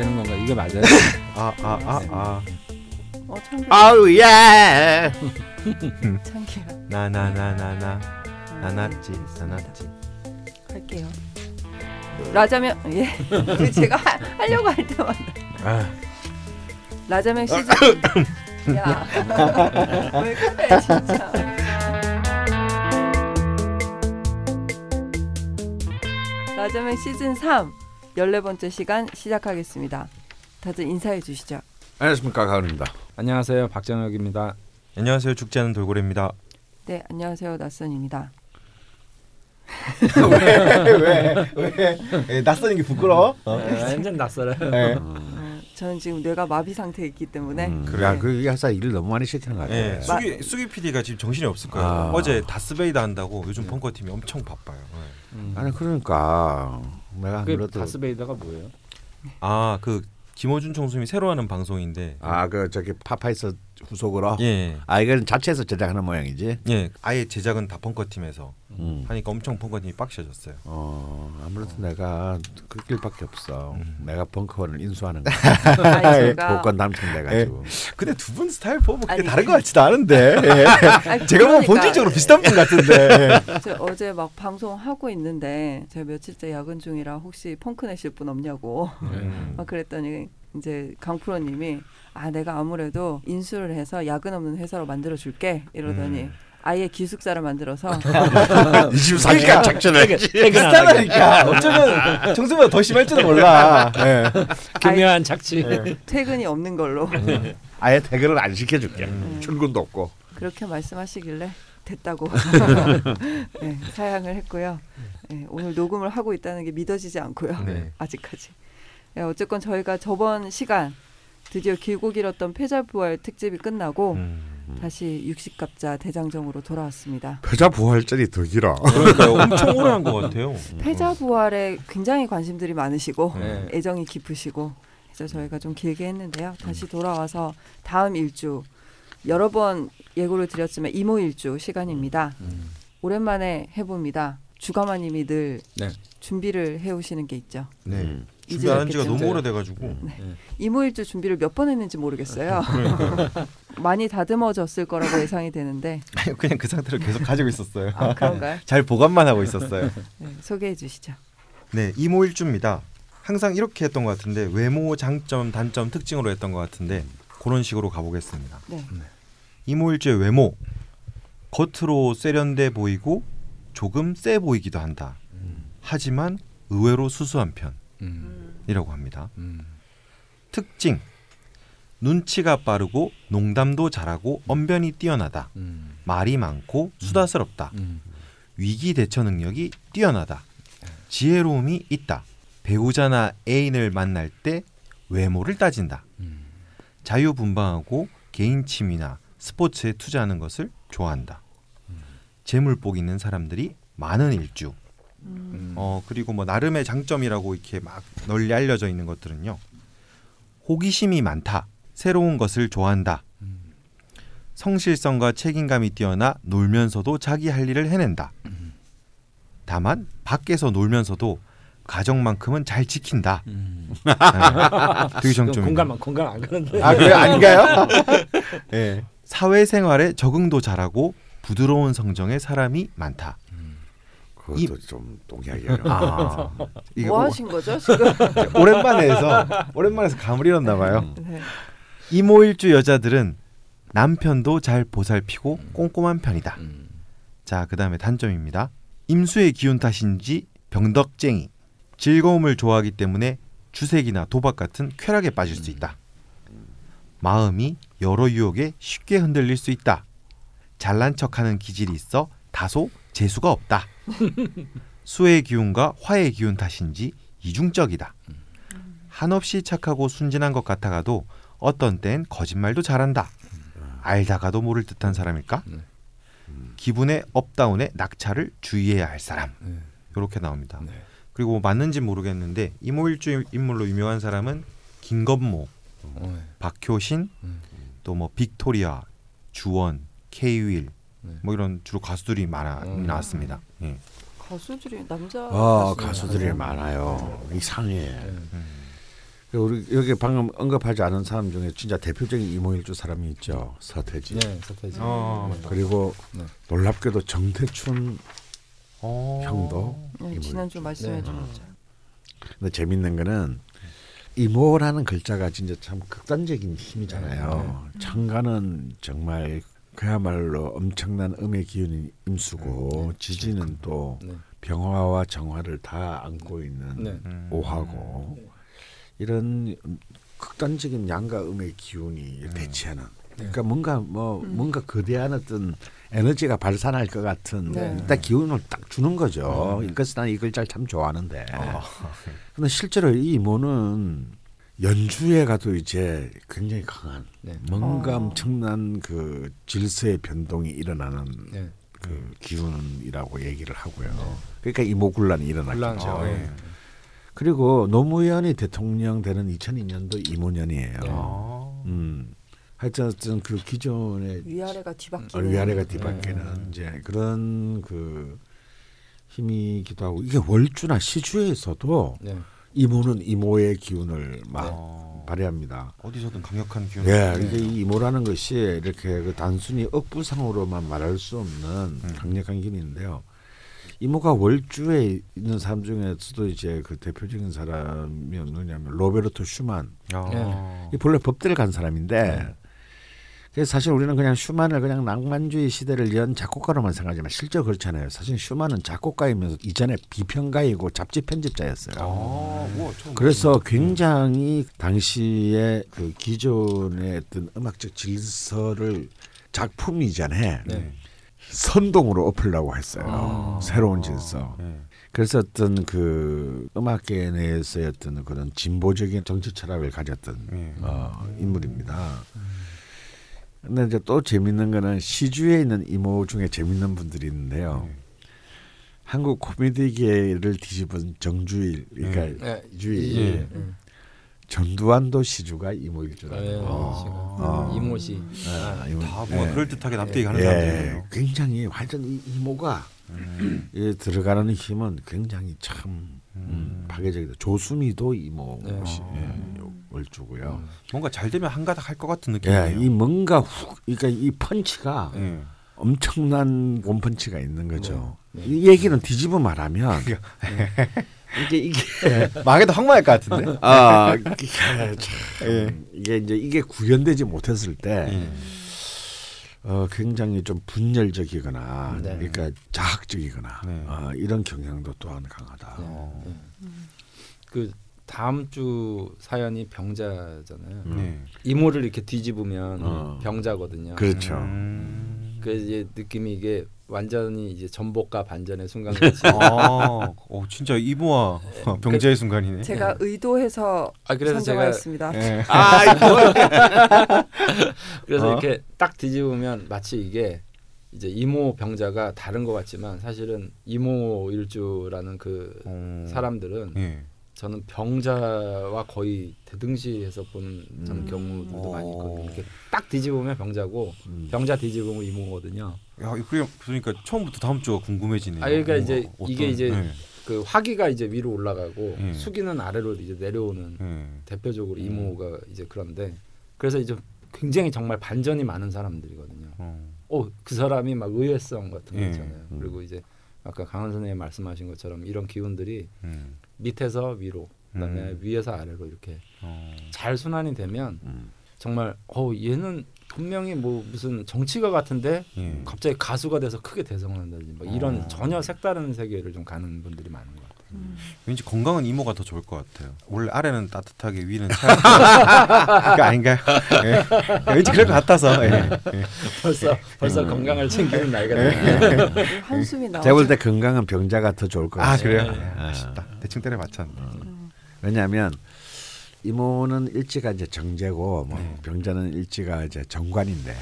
되는 건가? 이게 맞아요? 아 아 아 아. 어 참기. 아우 예. 참기야. 나나나나나 나났지 나났지. 할게요. 라자면 예. 제가 하, 하려고 할 때마다 아. 라자면 시즌. 야. 왜 그래 진짜. 라자면 시즌 3 14번째 시간 시작하겠습니다. 다들 인사해 주시죠. 안녕하십니까 가을입니다. 안녕하세요, 박정혁입니다. 안녕하세요 죽지 않은 돌고래입니다. 네, 안녕하세요. 낯선입니다. 왜 낯서는 게 부끄러워? 완전 낯설어요. 네. 어, 저는 지금 뇌가 마비 상태에 있기 때문에 음, 그래. 야, 그 회사 일을 너무 많이 시키는 거 같아. 네, 수기 수기 PD가 지금 정신이 없을 거예요. 아. 어제 다스베이드 한다고 요즘 벙커 팀이 엄청 바빠요. 네. 음. 아니 그러니까 내가 그 아무래도 다스베이더가 뭐예요? 아 그 김어준 총수님이 새로 하는 방송인데 아 그 저기 파파이스 후속으로 예. 아 이건 자체에서 제작하는 모양이지. 예, 아예 제작은 다 벙커 팀에서 음. 하니까 엄청 벙커 팀이 빡셔졌어요. 어 아무래도 내가 그 길밖에 없어. 음. 내가 벙커원을 인수하는 거. 아니, 제가 복권 당첨돼 가지고. 근데 두 분 스타일 보면 그게 아니. 다른 것 같지도 않은데 예. 아니, 제가 보면 그러니까 본질적으로 비슷한 분 같은데 저 어제 막 방송 하고 있는데 제가 며칠째 야근 중이라 혹시 펑크 내실 분 없냐고 음. 막 그랬더니 이제 강 프로님이 아 내가 아무래도 인수를 해서 야근 없는 회사로 만들어 줄게 이러더니 음. 아예 기숙사를 만들어서 이집 사기가 작전을. 비슷하다니까 어쩌면 정수보다 더 심할지도 몰라 예. 교묘한 작지. 퇴근이 없는 걸로 아예 퇴근을 안 시켜줄게. 음. 출근도 없고. 그렇게 말씀하시길래 됐다고 네, 사양을 했고요. 네, 오늘 녹음을 하고 있다는 게 믿어지지 않고요. 네. 아직까지. 네, 어쨌건 저희가 저번 시간 드디어 길고 길었던 패자부활 특집이 끝나고 음. 다시 육식갑자 대장정으로 돌아왔습니다. 패자 부활절이 더 길어. 그러니까요 엄청 오래 한 것 같아요 패자부활에 굉장히 관심들이 많으시고 네. 애정이 깊으시고 그래서 저희가 좀 길게 했는데요. 다시 돌아와서 다음 일주 여러 번 예고를 드렸지만 이모 일주 시간입니다. 음. 오랜만에 해봅니다. 주가마님이 늘 네. 준비를 해오시는 게 있죠. 네 음. 준비 안한 지가? 너무 오래돼가지고. 이모일주 준비를 몇 번 했는지 모르겠어요. 많이 다듬어졌을 거라고 예상이 되는데. 그냥 그 상태로 계속 가지고 있었어요. 아 그런가요? 잘 보관만 하고 있었어요. 네, 소개해 주시죠. 네 이모일주입니다. 항상 이렇게 했던 것 같은데 외모 장점 단점 특징으로 했던 것 같은데 그런 식으로 가보겠습니다. 네. 이모일주의 외모 겉으로 세련돼 보이고 조금 세 보이기도 한다. 하지만 의외로 수수한 편 이라고 음. 합니다. 음. 특징. 눈치가 빠르고 농담도 잘하고 언변이 뛰어나다. 음. 말이 많고 수다스럽다. 음. 위기 대처 능력이 뛰어나다. 지혜로움이 있다. 배우자나 애인을 만날 때 외모를 따진다. 음. 자유분방하고 개인 취미나 스포츠에 투자하는 것을 좋아한다. 재물복 있는 사람들이 많은 일주 음. 어 그리고 뭐 나름의 장점이라고 이렇게 막 널리 알려져 있는 것들은요. 호기심이 많다. 새로운 것을 좋아한다. 음. 성실성과 책임감이 뛰어나 놀면서도 자기 할 일을 해낸다. 다만 밖에서 놀면서도 가정만큼은 잘 지킨다. 음. 네. 되게 장점이. 공감 공감 안 가는데. 아 그래 아닌가요? 예. 사회생활에 적응도 잘하고 부드러운 성정의 사람이 많다. 그것도 좀 동의하기 어려워. 아, 이게 뭐 오- 하신 거죠 지금? 오랜만에 해서 오랜만에 해서 감을 잃었나 봐요. 네. 이모일주 여자들은 남편도 잘 보살피고 꼼꼼한 편이다. 음. 자, 그다음에 단점입니다. 임수의 기운 탓인지 병덕쟁이. 즐거움을 좋아하기 때문에 주색이나 도박 같은 쾌락에 빠질 수 있다. 마음이 여러 유혹에 쉽게 흔들릴 수 있다. 잘난 척하는 기질이 있어 다소 재수가 없다. 수의 기운과 화의 기운 탓인지 이중적이다. 한없이 착하고 순진한 것 같아가도 어떤 땐 거짓말도 잘한다. 알다가도 모를 듯한 사람일까? 네. 기분의 업다운에 낙차를 주의해야 할 사람. 네. 이렇게 나옵니다. 네. 그리고 뭐 맞는지 모르겠는데 이모일주 인물로 유명한 사람은 김건모, 어, 네. 박효신, 음. 또뭐 빅토리아, 주원, 케이윌 네. 뭐 이런 주로 가수들이 많아 음. 나왔습니다. 예. 가수들이 남자 어 가수들이 많아요. 많아요. 이상해. 네. 우리 여기 방금 언급하지 않은 사람 중에 진짜 대표적인 이모일주 사람이 있죠. 서태지. 네, 서태지. 어, 그리고 네. 놀랍게도 정태춘 어. 형도 네. 지난주 말씀해 네. 주셨죠. 근데 재밌는 거는 이모라는 글자가 진짜 참 극단적인 힘이잖아요. 네. 청가는 정말 그야말로 엄청난 음의 기운인 임수고 지지는 또 네. 병화와 정화를 다 안고 있는 네. 음. 오하고 이런 극단적인 양과 음의 기운이 대치하는 그러니까 뭔가 뭐 음. 뭔가 거대한 어떤 에너지가 발산할 것 같은 네. 일단 기운을 딱 주는 거죠. 그래서 나는 이 글자를 참 좋아하는데 근데 실제로 이 이모는 연주에 가도 이제 굉장히 강한 네. 뭔가 어. 엄청난 그 질서의 변동이 일어나는 네. 그 기운이라고 얘기를 하고요. 그러니까 이모군란이 일어났죠. 곤란하죠. 예. 네. 그리고 노무현이 대통령 되는 2002년도 이모년이에요. 네. 아. 음. 하여튼 그 기존의 위아래가 어, 뒤바뀌는 위아래가 네. 뒤바뀌는 이제 그런 그 힘이기도 하고 이게 월주나 시주에서도 네. 이모는 이모의 기운을 막 어. 발휘합니다. 어디서든 강력한 기운. 예, 이게 이 이모라는 것이 이렇게 그 단순히 억부상으로만 말할 수 없는 강력한 기운인데요. 이모가 월주에 있는 사람 중에서도 이제 그 대표적인 사람이 누구냐면 로베르토 슈만. 아. 이 본래 법대를 간 사람인데 그래서 사실 우리는 그냥 슈만을 그냥 낭만주의 시대를 연 작곡가로만 생각하지만 실제로 그렇잖아요. 사실 슈만은 작곡가이면서 이전에 비평가이고 잡지 편집자였어요. 아, 우와, 그래서. 굉장히 당시에 그 기존의 어떤 음악적 질서를 작품 이전에 네. 선동으로 엎으려고 했어요. 아. 새로운 질서. 예. 그래서 어떤 그 음악계 내에서의 어떤 그런 진보적인 정치 철학을 가졌던 예. 어, 인물입니다. 근데 이제 또 재밌는 거는 시주에 있는 이모 중에 재밌는 분들이 있는데요. 네. 한국 코미디계를 뒤집은 정주일, 그러니까 네. 주일, 예. 음. 전두환도 시주가 이모일 줄 네. 알아요. 어. 이모 씨. 아, 이모. 다 뭔가 예. 그럴 듯하게 납득이 가는 예, 사람들이에요. 굉장히 완전 이 이모가 이 들어가는 힘은 굉장히 참 음, 파괴적이다. 조수미도 이모 네. 시 예, 월주고요. 뭔가 잘 되면 한 가닥 할 것 같은 예, 느낌이에요. 이 뭔가 훅, 그러니까 이 펀치가 예. 엄청난 원펀치가 있는 거죠. 네. 이 얘기는 뒤집어 말하면 이게 이게 망해도 항마할 것 같은데. 아 이게 참 예. 이게 이제 이게 구현되지 못했을 때 예. 어, 굉장히 좀 분열적이거나 네. 그러니까 자학적이거나 네. 어, 이런 경향도 또한 강하다. 어. 그 다음 주 사연이 병자잖아요. 네. 이모를 이렇게 뒤집으면 어. 병자거든요. 그렇죠. 음. 그 이제 느낌이 이게 완전히 이제 전복과 반전의 순간같이. 아, 어, 진짜 이모와 병자의 순간이네. 제가 의도해서 아 그래서 제가 선정하였습니다. 예. 아, 이거 그래서 어? 이렇게 딱 뒤집으면 마치 이게 이제 이모 병자가 다른 것 같지만 사실은 이모 일주라는 그 어. 사람들은 예. 저는 병자와 거의 대등시해서 보는 저는 음. 경우들도 많이 있거든요. 어. 이렇게 딱 뒤집으면 병자고 음. 병자 뒤집으면 이모거든요. 야, 그러니까 처음부터 다음 주가 궁금해지네요. 아, 그러니까 이제 이게 이제 예. 그 화기가 이제 위로 올라가고 예. 수기는 아래로 이제 내려오는 예. 대표적으로 음. 이모가 이제 그런데 그래서 이제 굉장히 정말 반전이 많은 사람들이거든요. 어. 어, 그 사람이 막 의외성 같은 거 예. 있잖아요. 음. 그리고 이제 아까 강원 선생님 말씀하신 것처럼 이런 기운들이 음. 밑에서 위로 그다음에 음. 위에서 아래로 이렇게 어. 잘 순환이 되면 음. 정말 어 얘는 분명히 뭐 무슨 정치가 같은데 예. 갑자기 가수가 돼서 크게 대성한다든지 막 이런 어. 전혀 색다른 세계를 좀 가는 분들이 많은 것 같아요. 왠지 건강한 이모가 더 좋을 것 같아요. 원래 아래는 따뜻하게 위는 차갑게. 그거 아닌가요? 예. 왠지 그럴 것 같아서. 예. 예. 벌써 벌써 건강을 챙기는 나이가 예. 됐네. 한숨이 나오죠. 제가 볼 때 건강한 병자가 더 좋을 것아 같아요. 그래요? 예. 아, 아쉽다. 대충 때려 맞췄네. 왜냐하면 이모는 일지가 이제 정제고 뭐 네. 병자는 일지가 이제 정관인데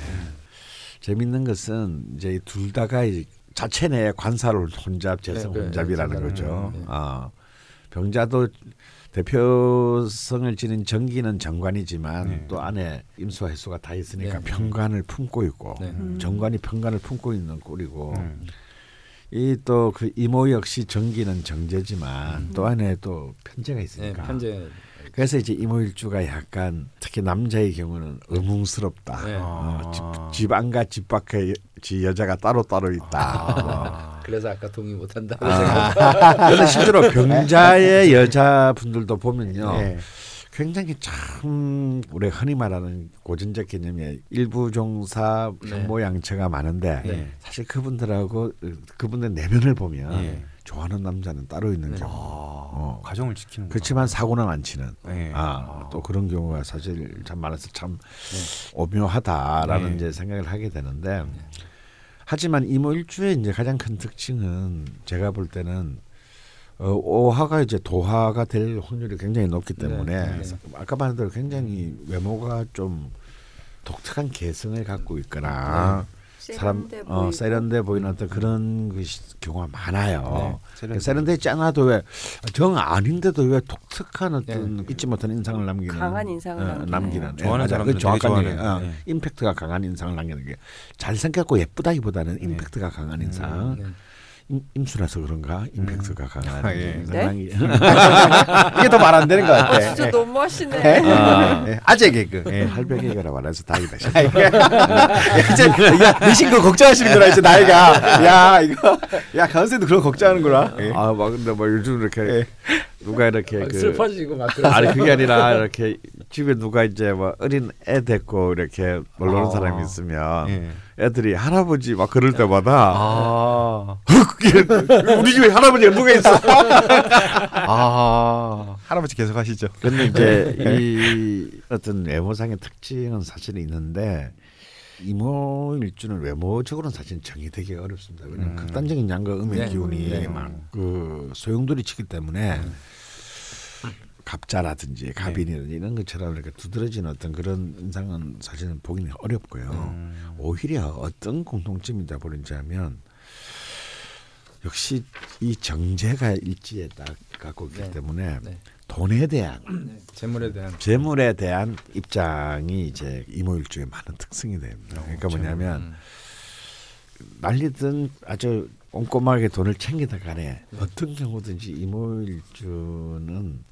재밌는 것은 이제 이둘 다가 이 자체 내에 관사를 혼잡, 재성 네, 네, 혼잡이라는 네, 거죠. 네. 아 병자도 대표성을 지닌 정기는 정관이지만 네. 또 안에 임수와 해수가 다 있으니까 네. 평관을 품고 있고 네. 음. 정관이 평관을 품고 있는 꼴이고 음. 이또그 이모 역시 정기는 정제지만 또 안에 또 편제가 네, 있으니까 편제 그래서 이제 이모일주가 약간 특히 남자의 경우는 의문스럽다. 네. 어, 집, 집 안과 집 밖에 지 여자가 따로 따로 있다. 어. 그래서 아까 동의 못한다. 아. 근데 실제로 병자의 여자분들도 보면요. 네. 굉장히 참 우리가 흔히 말하는 고전적 개념의 일부 종사 네. 부모 양처가 많은데 네. 사실 그분들하고 그분들 내면을 보면 예. 좋아하는 남자는 따로 있는 네. 경우. 아, 어. 가정을 지키는 그렇지만 사고는 안 치는. 네. 아, 또 그런 경우가 사실 참 많아서 참 오묘하다라는 네. 이제 생각을 하게 되는데 하지만 이모 일주의 이제 가장 큰 특징은 제가 볼 때는 어, 오화가 이제 도화가 될 확률이 굉장히 높기 때문에 네, 네. 아까 말한 대로 굉장히 외모가 좀 독특한 개성을 갖고 있거나 사람 세련돼 어. 세련돼 보이는 어떤 그런 그 시- 경우가 많아요. 네, 세련돼. 있지 않아도 왜 정 아닌데도 왜 독특한 어떤 네. 잊지 못하는 인상을 남기는 강한 인상을 어. 남기는 예, 좋아하는 그 정확한 되게 얘기예요. 좋아하는, 어, 네. 임팩트가 강한 인상을 남기는 게 잘생겼고 예쁘다기보다는 임팩트가 강한 인상. 네. 임, 임수라서 그런가 임팩트가 강한 아, 예. 인상 네? 남기- 이게 더 말 안 되는 것 아, 같아. 진짜 너무 하시네. 아, 예, 아재 개그. 예. 할배개가 말해서 다행이다. 아, 이게 이제 야, 네 신고 걱정하시는구나 이제 나이가. 야 이거 야 강선도 그런 거 걱정하는구나. 예. 아, 막 근데 뭐 요즘 이렇게 예. 누가 이렇게 막그 슬퍼지고 막 그러세요. 아니 그게 아니라 이렇게 집에 누가 이제 뭐 어린 애 데리고 이렇게 놀러 오는 아. 사람이 있으면 예. 애들이 할아버지 막 그럴 때마다 아. 우리 집에 할아버지가 누가 있어? 아. 할아버지 계속 하시죠. 근데 이제 이 어떤 외모상의 특징은 사실 있는데 이모 일주는 외모적으로는 사실 정의 되기 어렵습니다. 왜냐하면 음. 극단적인 양과 음의 네. 기운이 네. 막 그 소용돌이 치기 때문에 갑자라든지 갑인이라든지 이런 것처럼 이렇게 두드러지는 어떤 그런 인상은 사실은 보기는 어렵고요. 음. 오히려 어떤 공통점이 다 보는지하면 역시 이 정제가 일지에 딱 갖고 있기 네. 때문에 네. 돈에 대한 네. 재물에 대한 재물에 대한 입장이 이제 이모일주의 많은 특성이 됩니다. 그러니까 뭐냐면 음. 난리든 아주 꼼꼼하게 돈을 챙기다 간에 어떤 경우든지 이모일주는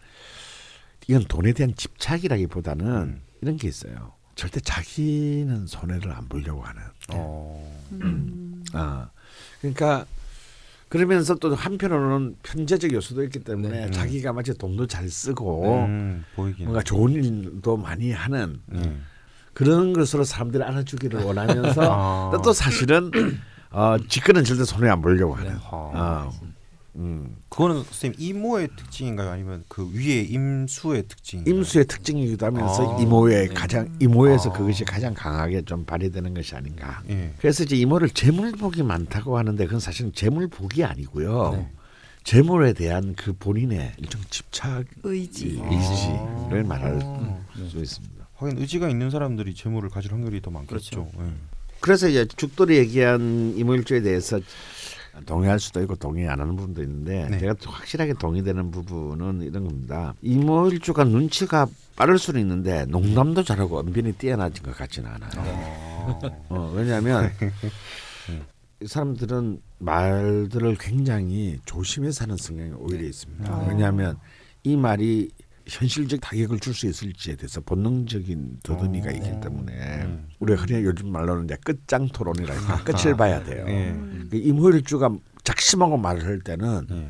이건 돈에 대한 집착이라기보다는 이런 게 있어요. 절대 자기는 손해를 안 보려고 하는. 어. 음. 아 그러니까 그러면서 또 한편으로는 편제적 요소도 있기 때문에 네. 자기가 마치 돈도 잘 쓰고 음, 보이긴. 뭔가 좋은 일도 많이 하는 예. 그런 것으로 사람들이 알아주기를 원하면서 아. 또, 또 사실은 어, 직권은 절대 손에 안 보려고 하는. 네. 아. 어, 음. 그거는 선생님 이모의 특징인가요? 아니면 그 위에 임수의 특징? 임수의 특징이기도 하면서 아. 이모의 네. 가장 이모에서 아. 그것이 가장 강하게 좀 발휘되는 것이 아닌가. 예. 그래서 이제 이모를 재물복이 많다고 하는데 그건 사실은 재물복이 아니고요. 네. 재물에 대한 그 본인의 일종 집착 의지. 아. 의지를 말할 네. 수 있습니다. 하긴 의지가 있는 사람들이 재물을 가질 확률이 더 많겠죠. 그렇죠. 예. 그래서 이제 죽돌이 얘기한 이모일주에 대해서 동의할 수도 있고 동의 안 하는 부분도 있는데 네. 제가 또 확실하게 동의되는 부분은 이런 겁니다. 이모일주가 눈치가 빠를 수는 있는데 농담도 잘하고 언변이 뛰어나진 것 같지는 않아요. 어. 어, 왜냐하면 이 사람들은 말들을 굉장히 조심해서 하는 성향이 오히려 있습니다. 아. 왜냐하면 이 말이 현실적 타격을 줄 수 있을지에 대해서 본능적인 더듬이가 어. 있기 때문에 음. 우리가 흔히 요즘 말로는 이제 끝장 토론이라 해서 끝을 봐야 돼요. 예. 음. 그 임호일주가 작심하고 말을 할 때는 예.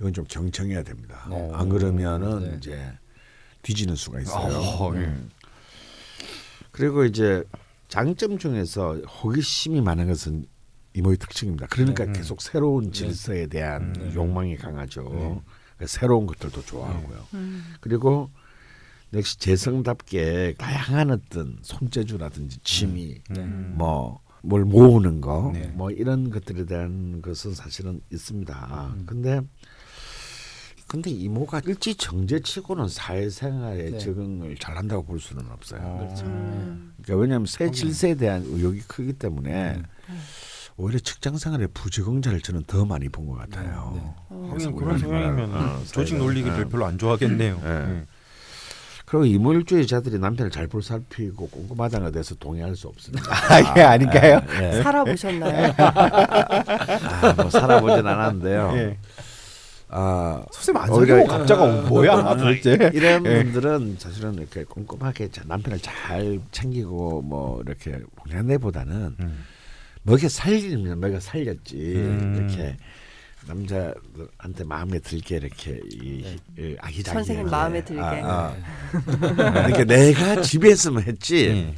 이건 좀 경청해야 됩니다. 네. 안 그러면은 네. 이제 뒤지는 수가 있어요. 어, 예. 음. 그리고 이제 장점 중에서 호기심이 많은 것은 이모의 특징입니다. 그러니까 네. 계속 새로운 질서에 대한 음. 욕망이 강하죠. 네. 그러니까 새로운 것들도 좋아하고요. 음. 그리고 역시 재성답게 다양한 어떤 손재주라든지 취미, 네. 음. 뭐뭘 모으는 거, 네. 뭐 이런 것들에 대한 것은 사실은 있습니다. 음. 근데 근데 이모가 일지 정제치고는 사회생활에 네. 적응을 잘한다고 볼 수는 없어요. 그렇죠. 음. 그러니까 왜냐하면 새 질서에 대한 의욕이 크기 때문에 음. 오히려 직장생활에 부적응자를 저는 더 많이 본 것 같아요. 네, 네. 어. 하긴 그런 성향이면 어, 조직 논리기를 예. 별로 안 좋아하겠네요. 예. 예. 그리고 이모일주의자들이 남편을 잘 볼살피고 꼼꼼하다는 것에 대해서 동의할 수 없습니다. 아, 예, 아닌가요? 예. 살아보셨나요? 아, 뭐 살아보진 않았는데요. 예. 아 선생님 안 갑자가 뭐야 도대체? 이런 예. 분들은 사실은 이렇게 꼼꼼하게 자- 남편을 잘 챙기고 뭐 이렇게 보내보다는 음. 먹여 살리면 먹여 살렸지 음. 이렇게 남자한테 마음에 들게 이렇게 이, 이 아기자기 선생님 마음에 들게. 아, 아. 그러니까 내가 집에 있으면 했지 예.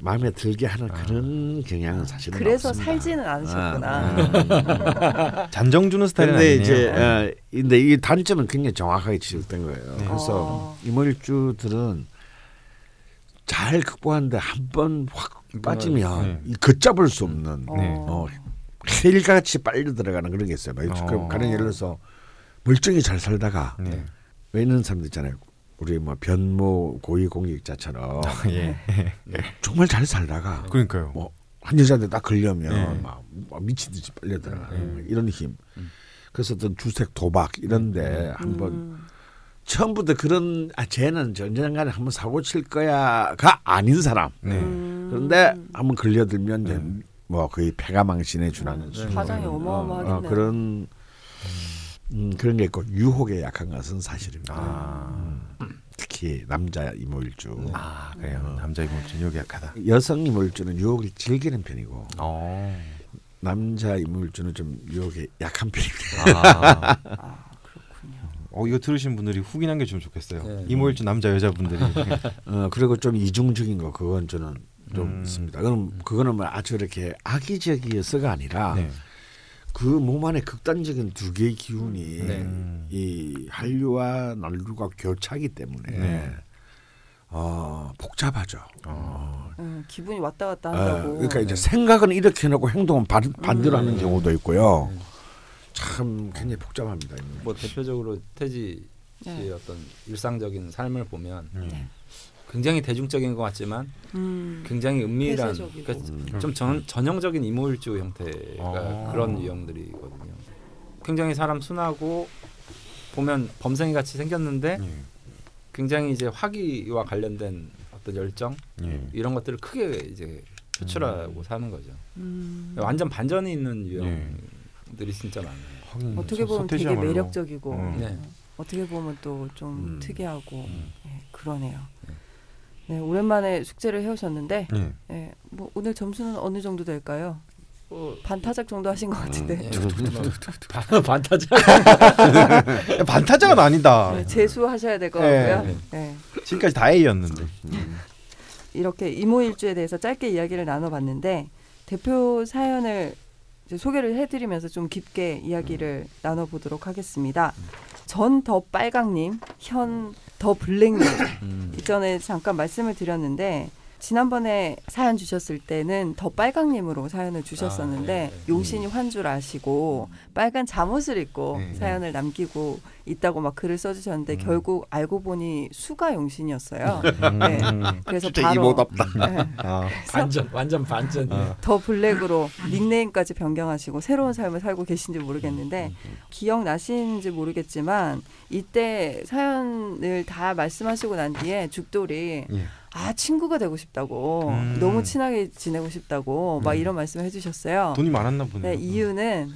마음에 들게 하는 그런 경향은 사실은 그래서 없습니다. 살지는 않으셨구나. 아. 잔정 주는 스타일은 근데 아니네요. 이제 어, 근데 이 단점은 굉장히 정확하게 지적된 거예요. 네. 그래서 어. 이물주들은 잘 극복하는데 한 번 확 빠지면 네. 이 걷잡을 수 없는 네. 어, 헬같이 빨려 들어가는 그런 게 있어요. 막 어. 그 가령 예를 들어서 멀쩡히 잘 살다가 네. 왜 있는 사람들 있잖아요. 우리 뭐 변모 고위 공직자처럼 예. 정말 잘 살다가 그러니까요. 뭐한 여자한테 딱 걸려면 네. 막, 막 미친 듯이 빨려 들어가 네. 는 이런 힘. 음. 그래서 어떤 주색 도박 이런데 한번 음. 처음부터 그런 아 쟤는 언젠가는 한번 사고 칠 거야가 아닌 사람. 네. 음. 그런데 한번 걸려들면 이제 뭐 거의 폐가 망신에 준하는 수준. 파장이 어마어마하겠네요. 어, 그런 음, 그런 게 있고 유혹에 약한 것은 사실입니다. 아, 특히 남자 이모일주. 아 그래요. 남자 이모진 여기 약하다. 여성 이모일주는 유혹을 즐기는 편이고 어. 남자 이모일주는 좀 유혹에 약한 편입니다. 아. 어 이거 들으신 분들이 후기 남겨주면 좋겠어요. 네. 이모일주 남자 여자분들이. 어, 그리고 좀 이중적인 거 그건 저는 좀 음. 있습니다. 그럼 그거는 뭐 아주 이렇게 악의적이어서가 아니라 네. 그몸 안에 극단적인 두 개의 기운이 네. 음. 이 한류와 난류가 교차하기 때문에 네. 어, 복잡하죠. 어. 음, 기분이 왔다 갔다 어, 한다고. 그러니까 이제 생각은 이렇게 해놓고 행동은 반, 반대로 음. 하는 경우도 있고요. 네. 참 굉장히 복잡합니다. 뭐 대표적으로 태지 씨의 네. 어떤 일상적인 삶을 보면 음. 굉장히 대중적인 것 같지만 음. 굉장히 은밀한. 그러니까 음. 좀 전, 전형적인 이모일주 형태가 아. 그런 유형들이거든요. 굉장히 사람 순하고 보면 범생이 같이 생겼는데 예. 굉장히 이제 화기와 관련된 어떤 열정 예. 이런 것들을 크게 이제 표출하고 사는 거죠. 음. 완전 반전이 있는 예. 유형 들이 진짜 많아요. 하긴 어떻게 보면 되게. 매력적이고 음. 네. 어떻게 보면 또좀 음. 특이하고 음. 예, 그러네요. 네, 오랜만에 숙제를 해오셨는데 예. 예, 뭐 오늘 점수는 어느 정도 될까요? 뭐, 반타작 정도 하신 것 같은데 예, 반- 반타작. 반타작은 아니다. 네, 재수하셔야 될것 예. 같고요. 네. 지금까지 다 A였는데. 이렇게 이모일주에 대해서 짧게 이야기를 나눠봤는데 대표 사연을 소개를 해드리면서 좀 깊게 이야기를 나눠보도록 하겠습니다. 전 더 빨강님, 현 더 블랙님 음. 이전에 잠깐 말씀을 드렸는데 지난번에 사연 주셨을 때는 더 빨강님으로 사연을 주셨었는데 아, 네, 네. 용신이 환줄 아시고 빨간 잠옷을 입고 네, 네. 사연을 남기고 있다고 막 글을 써주셨는데 음. 결국 알고 보니 수가 용신이었어요. 음. 네. 그래서 진짜 바로 이모답다. 네. 아. 반전 완전 반전. 어. 더 블랙으로 닉네임까지 변경하시고 새로운 삶을 살고 계신지 모르겠는데 기억 나시는지 모르겠지만 이때 사연을 다 말씀하시고 난 뒤에 죽돌이 예. 아 친구가 되고 싶다고 음. 너무 친하게 지내고 싶다고 막 음. 이런 말씀을 해주셨어요. 돈이 많았나 보네요. 네, 이유는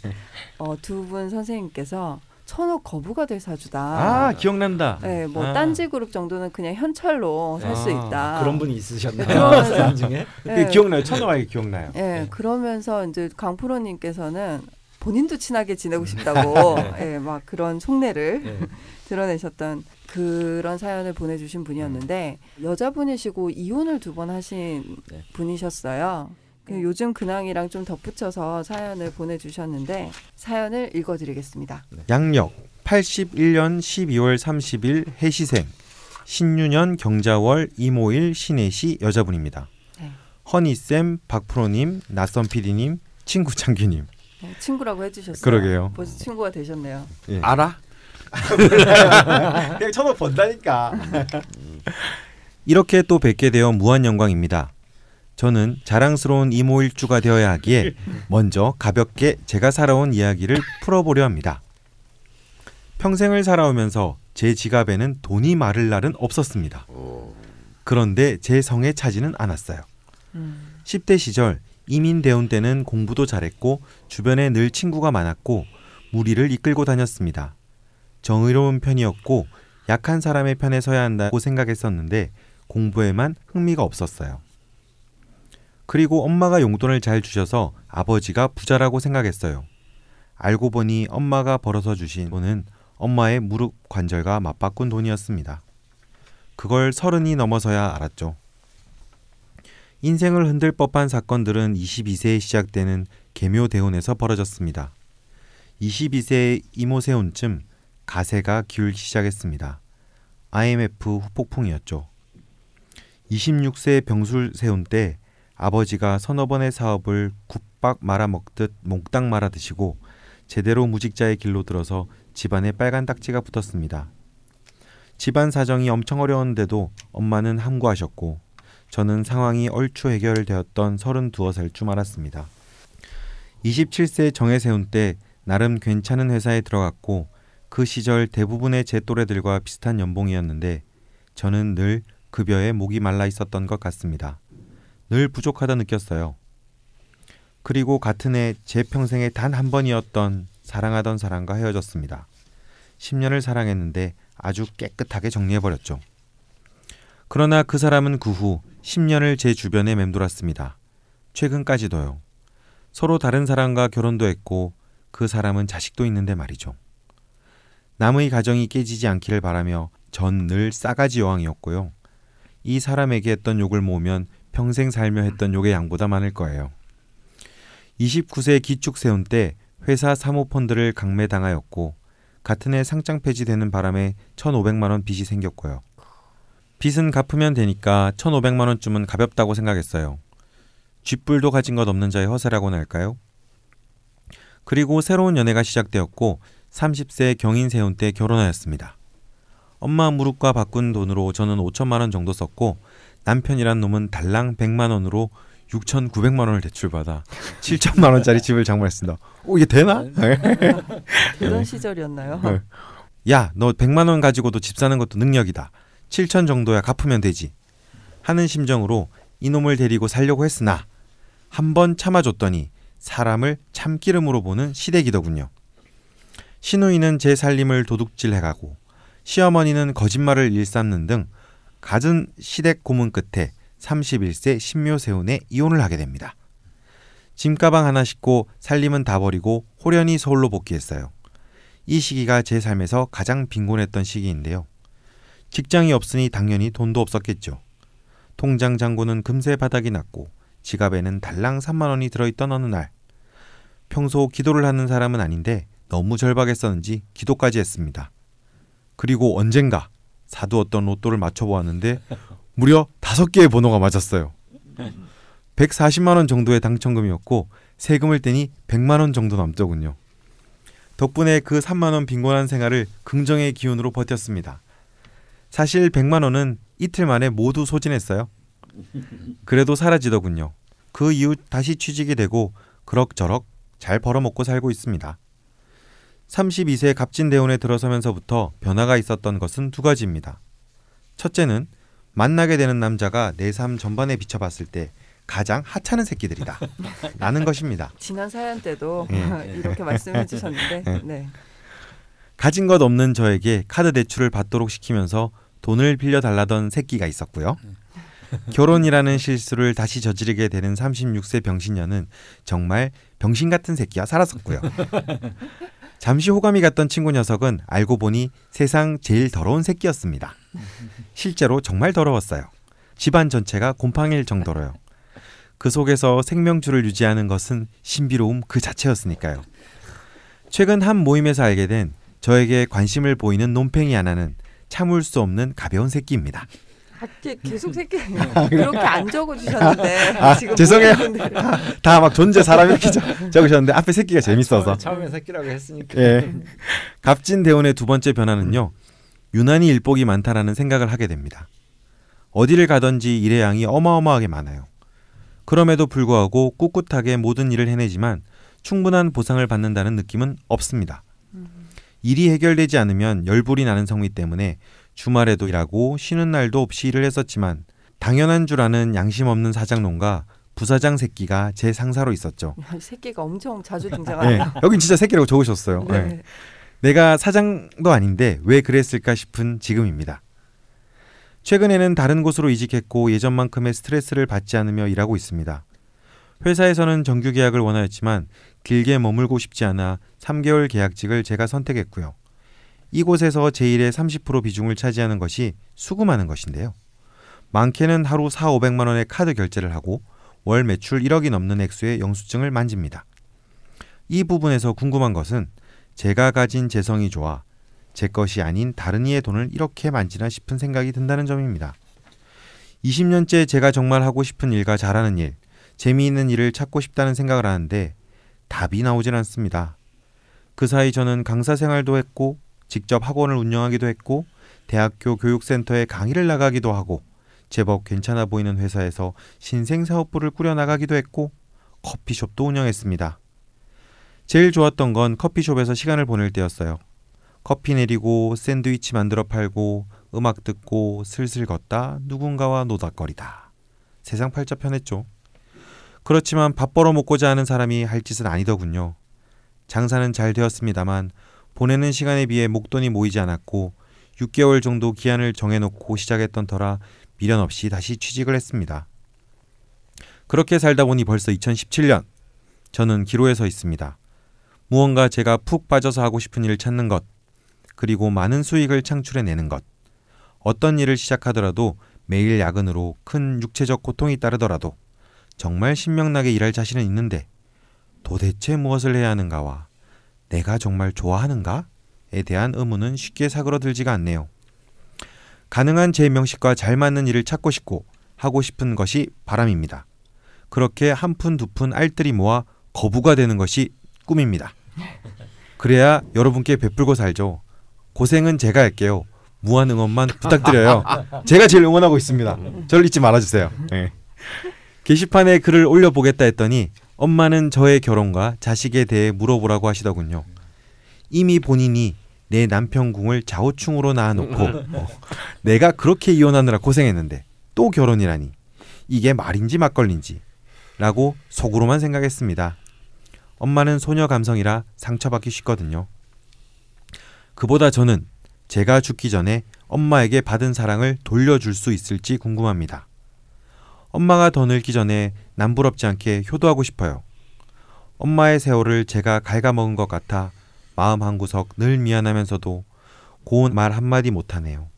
어, 두 분 선생님께서 천억 거부가 될 사주다. 아 기억난다. 네, 뭐 아. 딴지 그룹 정도는 그냥 현찰로 살수 아, 있다. 그런 분이 있으셨나요? 네, 사연 중에? 네. 기억나요. 천하하게 기억나요. 예, 네. 그러면서 이제 강프로님께서는 본인도 친하게 지내고 싶다고 예, 막 그런 속내를 네. 드러내셨던 그런 사연을 보내주신 분이었는데 여자분이시고 이혼을 두 번 하신 네. 분이셨어요. 그 요즘 근황이랑 좀 덧붙여서 사연을 보내주셨는데 사연을 읽어드리겠습니다. 양력 81년 12월 30일 해시생 신유년 경자월 이모일 신혜시 여자분입니다. 네. 허니쌤, 박프로님, 낯선 PD님, 친구 창규님. 네, 친구라고 해주셨어요. 그러게요. 벌써 친구가 되셨네요. 예. 알아? 그냥 천원 번다니까. 이렇게 또 뵙게 되어 무한 영광입니다. 저는 자랑스러운 이모일주가 되어야 하기에 먼저 가볍게 제가 살아온 이야기를 풀어보려 합니다. 평생을 살아오면서 제 지갑에는 돈이 마를 날은 없었습니다. 그런데 제 성에 차지는 않았어요. 음. 10대 시절 이민 대원 때는 공부도 잘했고 주변에 늘 친구가 많았고 무리를 이끌고 다녔습니다. 정의로운 편이었고 약한 사람의 편에 서야 한다고 생각했었는데 공부에만 흥미가 없었어요. 그리고 엄마가 용돈을 잘 주셔서 아버지가 부자라고 생각했어요. 알고 보니 엄마가 벌어서 주신 돈은 엄마의 무릎 관절과 맞바꾼 돈이었습니다. 그걸 서른이 넘어서야 알았죠. 인생을 흔들 법한 사건들은 22세에 시작되는 개묘대운에서 벌어졌습니다. 22세의 이모세운쯤 가세가 기울기 시작했습니다. IMF 후폭풍이었죠. 26세 병술 세운 때 아버지가 서너 번의 사업을 굿박 말아먹듯 몽땅 말아 드시고 제대로 무직자의 길로 들어서 집안에 빨간 딱지가 붙었습니다. 집안 사정이 엄청 어려운데도 엄마는 함구하셨고 저는 상황이 얼추 해결되었던 32살 쯤 알았습니다. 27세 정해 세운 때 나름 괜찮은 회사에 들어갔고 그 시절 대부분의 제 또래들과 비슷한 연봉이었는데 저는 늘 급여에 목이 말라 있었던 것 같습니다. 늘 부족하다 느꼈어요. 그리고 같은 해 제 평생에 단 한 번이었던 사랑하던 사람과 헤어졌습니다. 10년을 사랑했는데 아주 깨끗하게 정리해버렸죠. 그러나 그 사람은 그 후 10년을 제 주변에 맴돌았습니다. 최근까지도요. 서로 다른 사람과 결혼도 했고 그 사람은 자식도 있는데 말이죠. 남의 가정이 깨지지 않기를 바라며 전 늘 싸가지 여왕이었고요. 이 사람에게 했던 욕을 모으면 평생 살며 했던 욕의 양보다 많을 거예요. 29세 기축 세운 때 회사 사모펀드를 강매당하였고 같은 해 상장 폐지되는 바람에 1,500만 원 빚이 생겼고요. 빚은 갚으면 되니까 1,500만 원쯤은 가볍다고 생각했어요. 쥐뿔도 가진 것 없는 자의 허세라고나 할까요? 그리고 새로운 연애가 시작되었고 30세 경인 세운 때 결혼하였습니다. 엄마 무릎과 바꾼 돈으로 저는 5천만 원 정도 썼고 남편이란 놈은 달랑 100만 원으로 6,900만 원을 대출받아 7천만 원짜리 집을 장만했습니다. 오 이게 되나? 그런 시절이었나요? 네. 야, 너 100만 원 가지고도 집 사는 것도 능력이다. 7천 정도야 갚으면 되지. 하는 심정으로 이놈을 데리고 살려고 했으나 한 번 참아줬더니 사람을 참기름으로 보는 시댁이더군요. 신우이는 제 살림을 도둑질해가고 시어머니는 거짓말을 일삼는 등 갖은 시댁 고문 끝에 31세 신묘세운에 이혼을 하게 됩니다. 짐가방 하나 싣고 살림은 다 버리고 호련히 서울로 복귀했어요. 이 시기가 제 삶에서 가장 빈곤했던 시기인데요. 직장이 없으니 당연히 돈도 없었겠죠. 통장 잔고는 금세 바닥이 났고 지갑에는 달랑 3만 원이 들어있던 어느 날 평소 기도를 하는 사람은 아닌데 너무 절박했었는지 기도까지 했습니다. 그리고 언젠가 사두었던 로또를 맞춰보았는데 무려 다섯 개의 번호가 맞았어요. 140만 원 정도의 당첨금이었고 세금을 떼니 100만 원 정도 남더군요. 덕분에 그 3만 원 빈곤한 생활을 긍정의 기운으로 버텼습니다. 사실 100만 원은 이틀 만에 모두 소진했어요. 그래도 사라지더군요. 그 이후 다시 취직이 되고 그럭저럭 잘 벌어먹고 살고 있습니다. 32세 갑진대운에 들어서면서부터 변화가 있었던 것은 두 가지입니다. 첫째는 만나게 되는 남자가 내 삶 전반에 비춰봤을 때 가장 하찮은 새끼들이다. 라는 것입니다. 지난 사연 때도 예. 이렇게 말씀해 주셨는데 예. 네. 가진 것 없는 저에게 카드 대출을 받도록 시키면서 돈을 빌려 달라던 새끼가 있었고요. 결혼이라는 실수를 다시 저지르게 되는 36세 병신녀는 정말 병신 같은 새끼와 살았었고요. 잠시 호감이 갔던 친구 녀석은 알고 보니 세상 제일 더러운 새끼였습니다. 실제로 정말 더러웠어요. 집안 전체가 곰팡일 정도로요. 그 속에서 생명줄을 유지하는 것은 신비로움 그 자체였으니까요. 최근 한 모임에서 알게 된 저에게 관심을 보이는 논팽이 하나는 참을 수 없는 가벼운 새끼입니다. 아, 이게 계속 새끼 이렇게 안 적어 주셨는데 아, 지금 죄송해요. 모든 분들이 다막 존재 사람 이렇게 적- 적으셨는데 앞에 새끼가 재밌어서. 처음에 새끼라고 했으니까. 예. 갑진 대운의 두 번째 변화는요. 유난히 일복이 많다라는 생각을 하게 됩니다. 어디를 가든지 일의 양이 어마어마하게 많아요. 그럼에도 불구하고 꿋꿋하게 모든 일을 해내지만 충분한 보상을 받는다는 느낌은 없습니다. 일이 해결되지 않으면 열불이 나는 성미 때문에 주말에도 일하고 쉬는 날도 없이 일을 했었지만 당연한 줄 아는 양심 없는 사장놈과 부사장 새끼가 제 상사로 있었죠. 새끼가 엄청 자주 네, 등장하네요. 여긴 진짜 새끼라고 적으셨어요. 네. 네. 내가 사장도 아닌데 왜 그랬을까 싶은 지금입니다. 최근에는 다른 곳으로 이직했고 예전만큼의 스트레스를 받지 않으며 일하고 있습니다. 회사에서는 정규 계약을 원하였지만 길게 머물고 싶지 않아 3개월 계약직을 제가 선택했고요. 이곳에서 제 일의 30% 비중을 차지하는 것이 수금하는 것인데요. 많게는 하루 4, 500만 원의 카드 결제를 하고 월 매출 1억이 넘는 액수의 영수증을 만집니다. 이 부분에서 궁금한 것은 제가 가진 재성이 좋아 제 것이 아닌 다른 이의 돈을 이렇게 만지나 싶은 생각이 든다는 점입니다. 20년째 제가 정말 하고 싶은 일과 잘하는 일, 재미있는 일을 찾고 싶다는 생각을 하는데 답이 나오질 않습니다. 그 사이 저는 강사 생활도 했고 직접 학원을 운영하기도 했고 대학교 교육센터에 강의를 나가기도 하고 제법 괜찮아 보이는 회사에서 신생 사업부를 꾸려 나가기도 했고 커피숍도 운영했습니다. 제일 좋았던 건 커피숍에서 시간을 보낼 때였어요. 커피 내리고 샌드위치 만들어 팔고 음악 듣고 슬슬 걷다 누군가와 노닥거리다. 세상 팔자 편했죠. 그렇지만 밥 벌어 먹고자 하는 사람이 할 짓은 아니더군요. 장사는 잘 되었습니다만 보내는 시간에 비해 목돈이 모이지 않았고 6개월 정도 기한을 정해놓고 시작했던 터라 미련 없이 다시 취직을 했습니다. 그렇게 살다 보니 벌써 2017년 저는 기로에 서 있습니다. 무언가 제가 푹 빠져서 하고 싶은 일을 찾는 것, 그리고 많은 수익을 창출해내는 것. 어떤 일을 시작하더라도 매일 야근으로 큰 육체적 고통이 따르더라도 정말 신명나게 일할 자신은 있는데 도대체 무엇을 해야 하는가와 내가 정말 좋아하는가에 대한 의문은 쉽게 사그러들지가 않네요. 가능한 제 명식과 잘 맞는 일을 찾고 싶고 하고 싶은 것이 바람입니다. 그렇게 한 푼 두 푼 알뜰히 모아 거부가 되는 것이 꿈입니다. 그래야 여러분께 베풀고 살죠. 고생은 제가 할게요. 무한 응원만 부탁드려요. 제가 제일 응원하고 있습니다. 저를 잊지 말아주세요. 네. 게시판에 글을 올려보겠다 했더니 엄마는 저의 결혼과 자식에 대해 물어보라고 하시더군요. 이미 본인이 내 남편 궁을 좌우충으로 낳아놓고 어, 내가 그렇게 이혼하느라 고생했는데 또 결혼이라니 이게 말인지 막걸리인지 라고 속으로만 생각했습니다. 엄마는 소녀 감성이라 상처받기 쉽거든요. 그보다 저는 제가 죽기 전에 엄마에게 받은 사랑을 돌려줄 수 있을지 궁금합니다. 엄마가 더 늙기 전에 남부럽지 않게 효도하고 싶어요. 엄마의 세월을 제가 갉아먹은 것 같아 마음 한구석 늘 미안하면서도 고운 말 한마디 못하네요.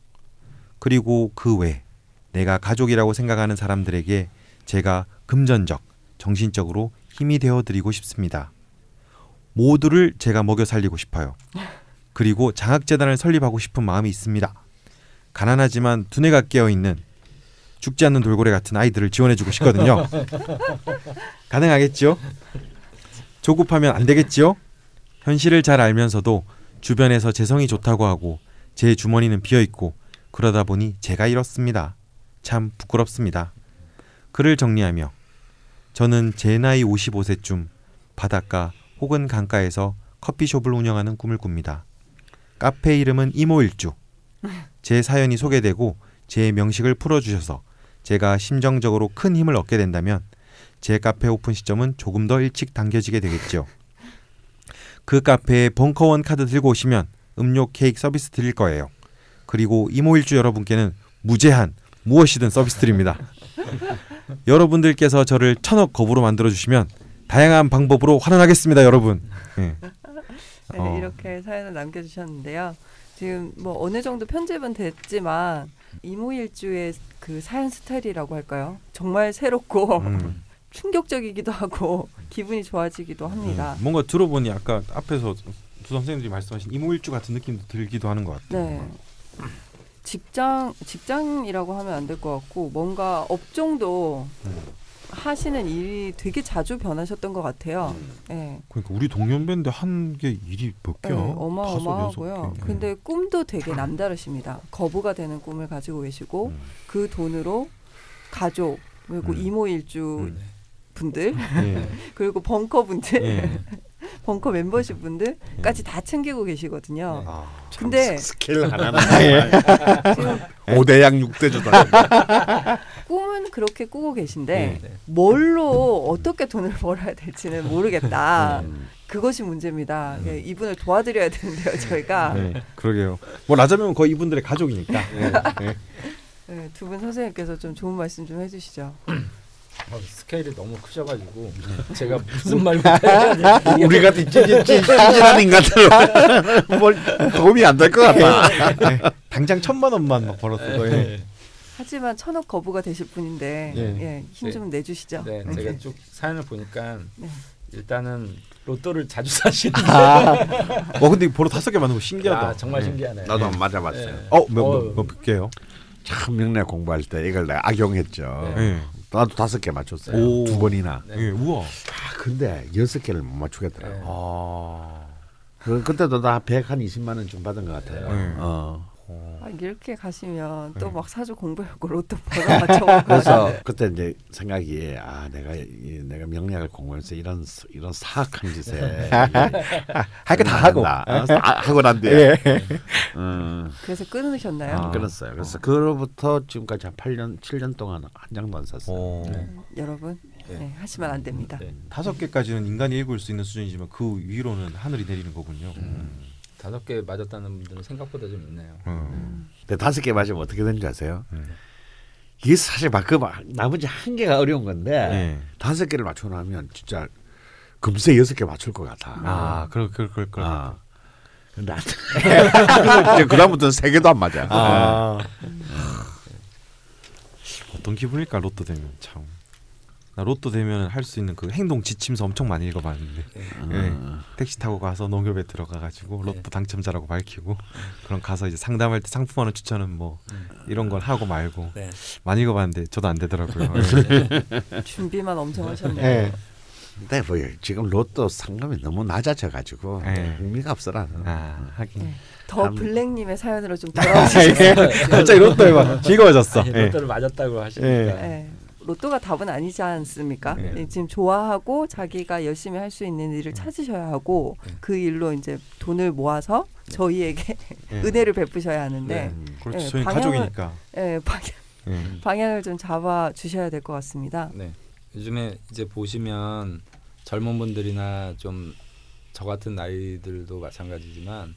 그리고 그 외 내가 가족이라고 생각하는 사람들에게 제가 금전적, 정신적으로 힘이 되어 드리고 싶습니다. 모두를 제가 먹여 살리고 싶어요. 그리고 장학재단을 설립하고 싶은 마음이 있습니다. 가난하지만 두뇌가 깨어 있는 죽지 않는 돌고래 같은 아이들을 지원해주고 싶거든요. 가능하겠죠? 조급하면 안 되겠지요? 현실을 잘 알면서도 주변에서 재성이 좋다고 하고 제 주머니는 비어 있고 그러다 보니 제가 이렇습니다. 참 부끄럽습니다. 글을 정리하며 저는 제 나이 55세쯤 바닷가 혹은 강가에서 커피숍을 운영하는 꿈을 꿉니다. 카페 이름은 이모일주. 제 사연이 소개되고 제 명식을 풀어주셔서 제가 심정적으로 큰 힘을 얻게 된다면 제 카페 오픈 시점은 조금 더 일찍 당겨지게 되겠죠. 그 카페에 벙커원 카드 들고 오시면 음료 케이크 서비스 드릴 거예요. 그리고 이모일주 여러분께는 무제한 무엇이든 서비스 드립니다. 여러분들께서 저를 천억 거부로 만들어 주시면 다양한 방법으로 환원하겠습니다, 여러분. 네. 네, 어. 이렇게 사연을 남겨주셨는데요. 지금 뭐 어느 정도 편집은 됐지만 이모일주의 그 사연 스타일이라고 할까요? 정말 새롭고 음. 충격적이기도 하고 기분이 좋아지기도 합니다. 음, 뭔가 들어보니 아까 앞에서 두 선생님들이 말씀하신 이모일주 같은 느낌도 들기도 하는 것 같아요. 네. 직장 직장이라고 하면 안 될 것 같고 뭔가 업종도 음. 하시는 일이 되게 자주 변하셨던 것 같아요. 네. 그러니까 우리 동년배인데 한 게 일이 몇 개야? 네, 어마어마하고요. 개. 근데 꿈도 되게 남다르십니다. 거부가 되는 꿈을 가지고 계시고 음. 그 돈으로 가족 그리고 음. 이모 일주 음. 분들 예. 그리고 벙커 분들 예. 벙커 멤버십 분들까지 다 챙기고 계시거든요. 아, 근데 스케일 하나는 예. 지금 5대양 6대조다. 꿈은 그렇게 꾸고 계신데 네. 뭘로 어떻게 돈을 벌어야 될지는 모르겠다. 음. 그것이 문제입니다. 예, 이분을 도와드려야 되는데요, 저희가 네, 그러게요. 뭐 라자면 거의 이분들의 가족이니까. 네. 네. 네, 두분 선생님께서 좀 좋은 말씀 좀 해주시죠. 어, 스케일이 너무 크셔가지고 제가 무슨 돼? 우리 같은 찌질한 인간들 뭘 도움이 안 될 것 같다. 네. 당장 천만 원만 막 벌었어. 네. 네. 하지만 천억 거부가 되실 분인데 예. 예, 힘좀 내주시죠. 네, 제가 쭉 사연을 보니까 네. 일단은 로또를 자주 사시는 아, 어 근데 보러 다섯 개 맞는 거 신기하다. 아, 정말 네. 신기하네. 나도 한번 맞아봤어요. 네. 어, 몇, 어. 몇, 몇 개요? 참 명례 공부할 때 이걸 내가 악용했죠. 네. 네. 나도 다섯 개 맞췄어요. 오. 두 번이나. 네. 예, 우와. 아, 근데 여섯 개를 못 맞추겠더라고. 네. 아. 그, 그때도 나 100 한 20만 원좀 받은 것 같아요. 네. 어. 아, 이렇게 가시면 또 네. 막 사주 공부하고 로또 번호 맞춰보고 그래서 그때 이제 생각이 아 내가 이, 내가 명리학을 공부해서 이런 스- 이런 사악한 짓에 할거다 하고. 어, 다 하고 난 뒤에 예. 음, 그래서 끊으셨나요? 아. 끊었어요. 그래서 그로부터 지금까지 한 8년 7년 동안 한 장도 안 샀어요. 어. 네. 여러분 네. 네, 하시면 안 됩니다. 네. 다섯 개까지는 인간이 읽을 수 있는 수준이지만 그 위로는 하늘이 내리는 거군요. 음. 다섯 개 맞았다는 분들은 생각보다 좀 있네요. 음. 근데 다섯 개 맞으면 어떻게 되는지 아세요? 음. 이게 사실 막그 나머지 한 개가 어려운 건데 네. 다섯 개를 맞춰 나면 진짜 금세 여섯 개 맞출 것 같아. 아, 그럴 그럴 그럴 그럴. 아. 근데. 이제 그다음부터는 세 개도 안 맞아. 아. 어떤 기분일까 로또 되면 참. 나 로또 되면 할 수 있는 그 행동 지침서 엄청 많이 읽어봤는데 네. 예. 택시 타고 가서 농협에 들어가가지고 로또 당첨자라고 밝히고 그럼 가서 이제 상담할 때 상품하는 추천은 뭐 이런 걸 하고 말고 네. 많이 읽어봤는데 저도 안 되더라고요. 준비만 엄청 하셨네요. 예. 근데 뭐 지금 로또 상금이 너무 낮아져 가지고 네. 의미가 없어 나는. 아 하긴. 네. 더 참- 블랙님의 사연으로 좀 아, 돌아오시죠. 예. 갑자기 로또에 막 즐거워졌어. 아니, 예. 로또를 맞았다고 하시니까 네. 로또가 답은 아니지 않습니까? 네. 네, 지금 좋아하고 자기가 열심히 할 수 있는 일을 찾으셔야 하고 네. 그 일로 이제 돈을 모아서 저희에게 예. 은혜를 베푸셔야 하는데 음. 그렇죠. 예, 방향을- 가족이니까. 예, 방향, 예. 방향을 좀 잡아 주셔야 될 것 같습니다. 네. 요즘에 이제 보시면 젊은 분들이나 좀 저 같은 나이들도 마찬가지지만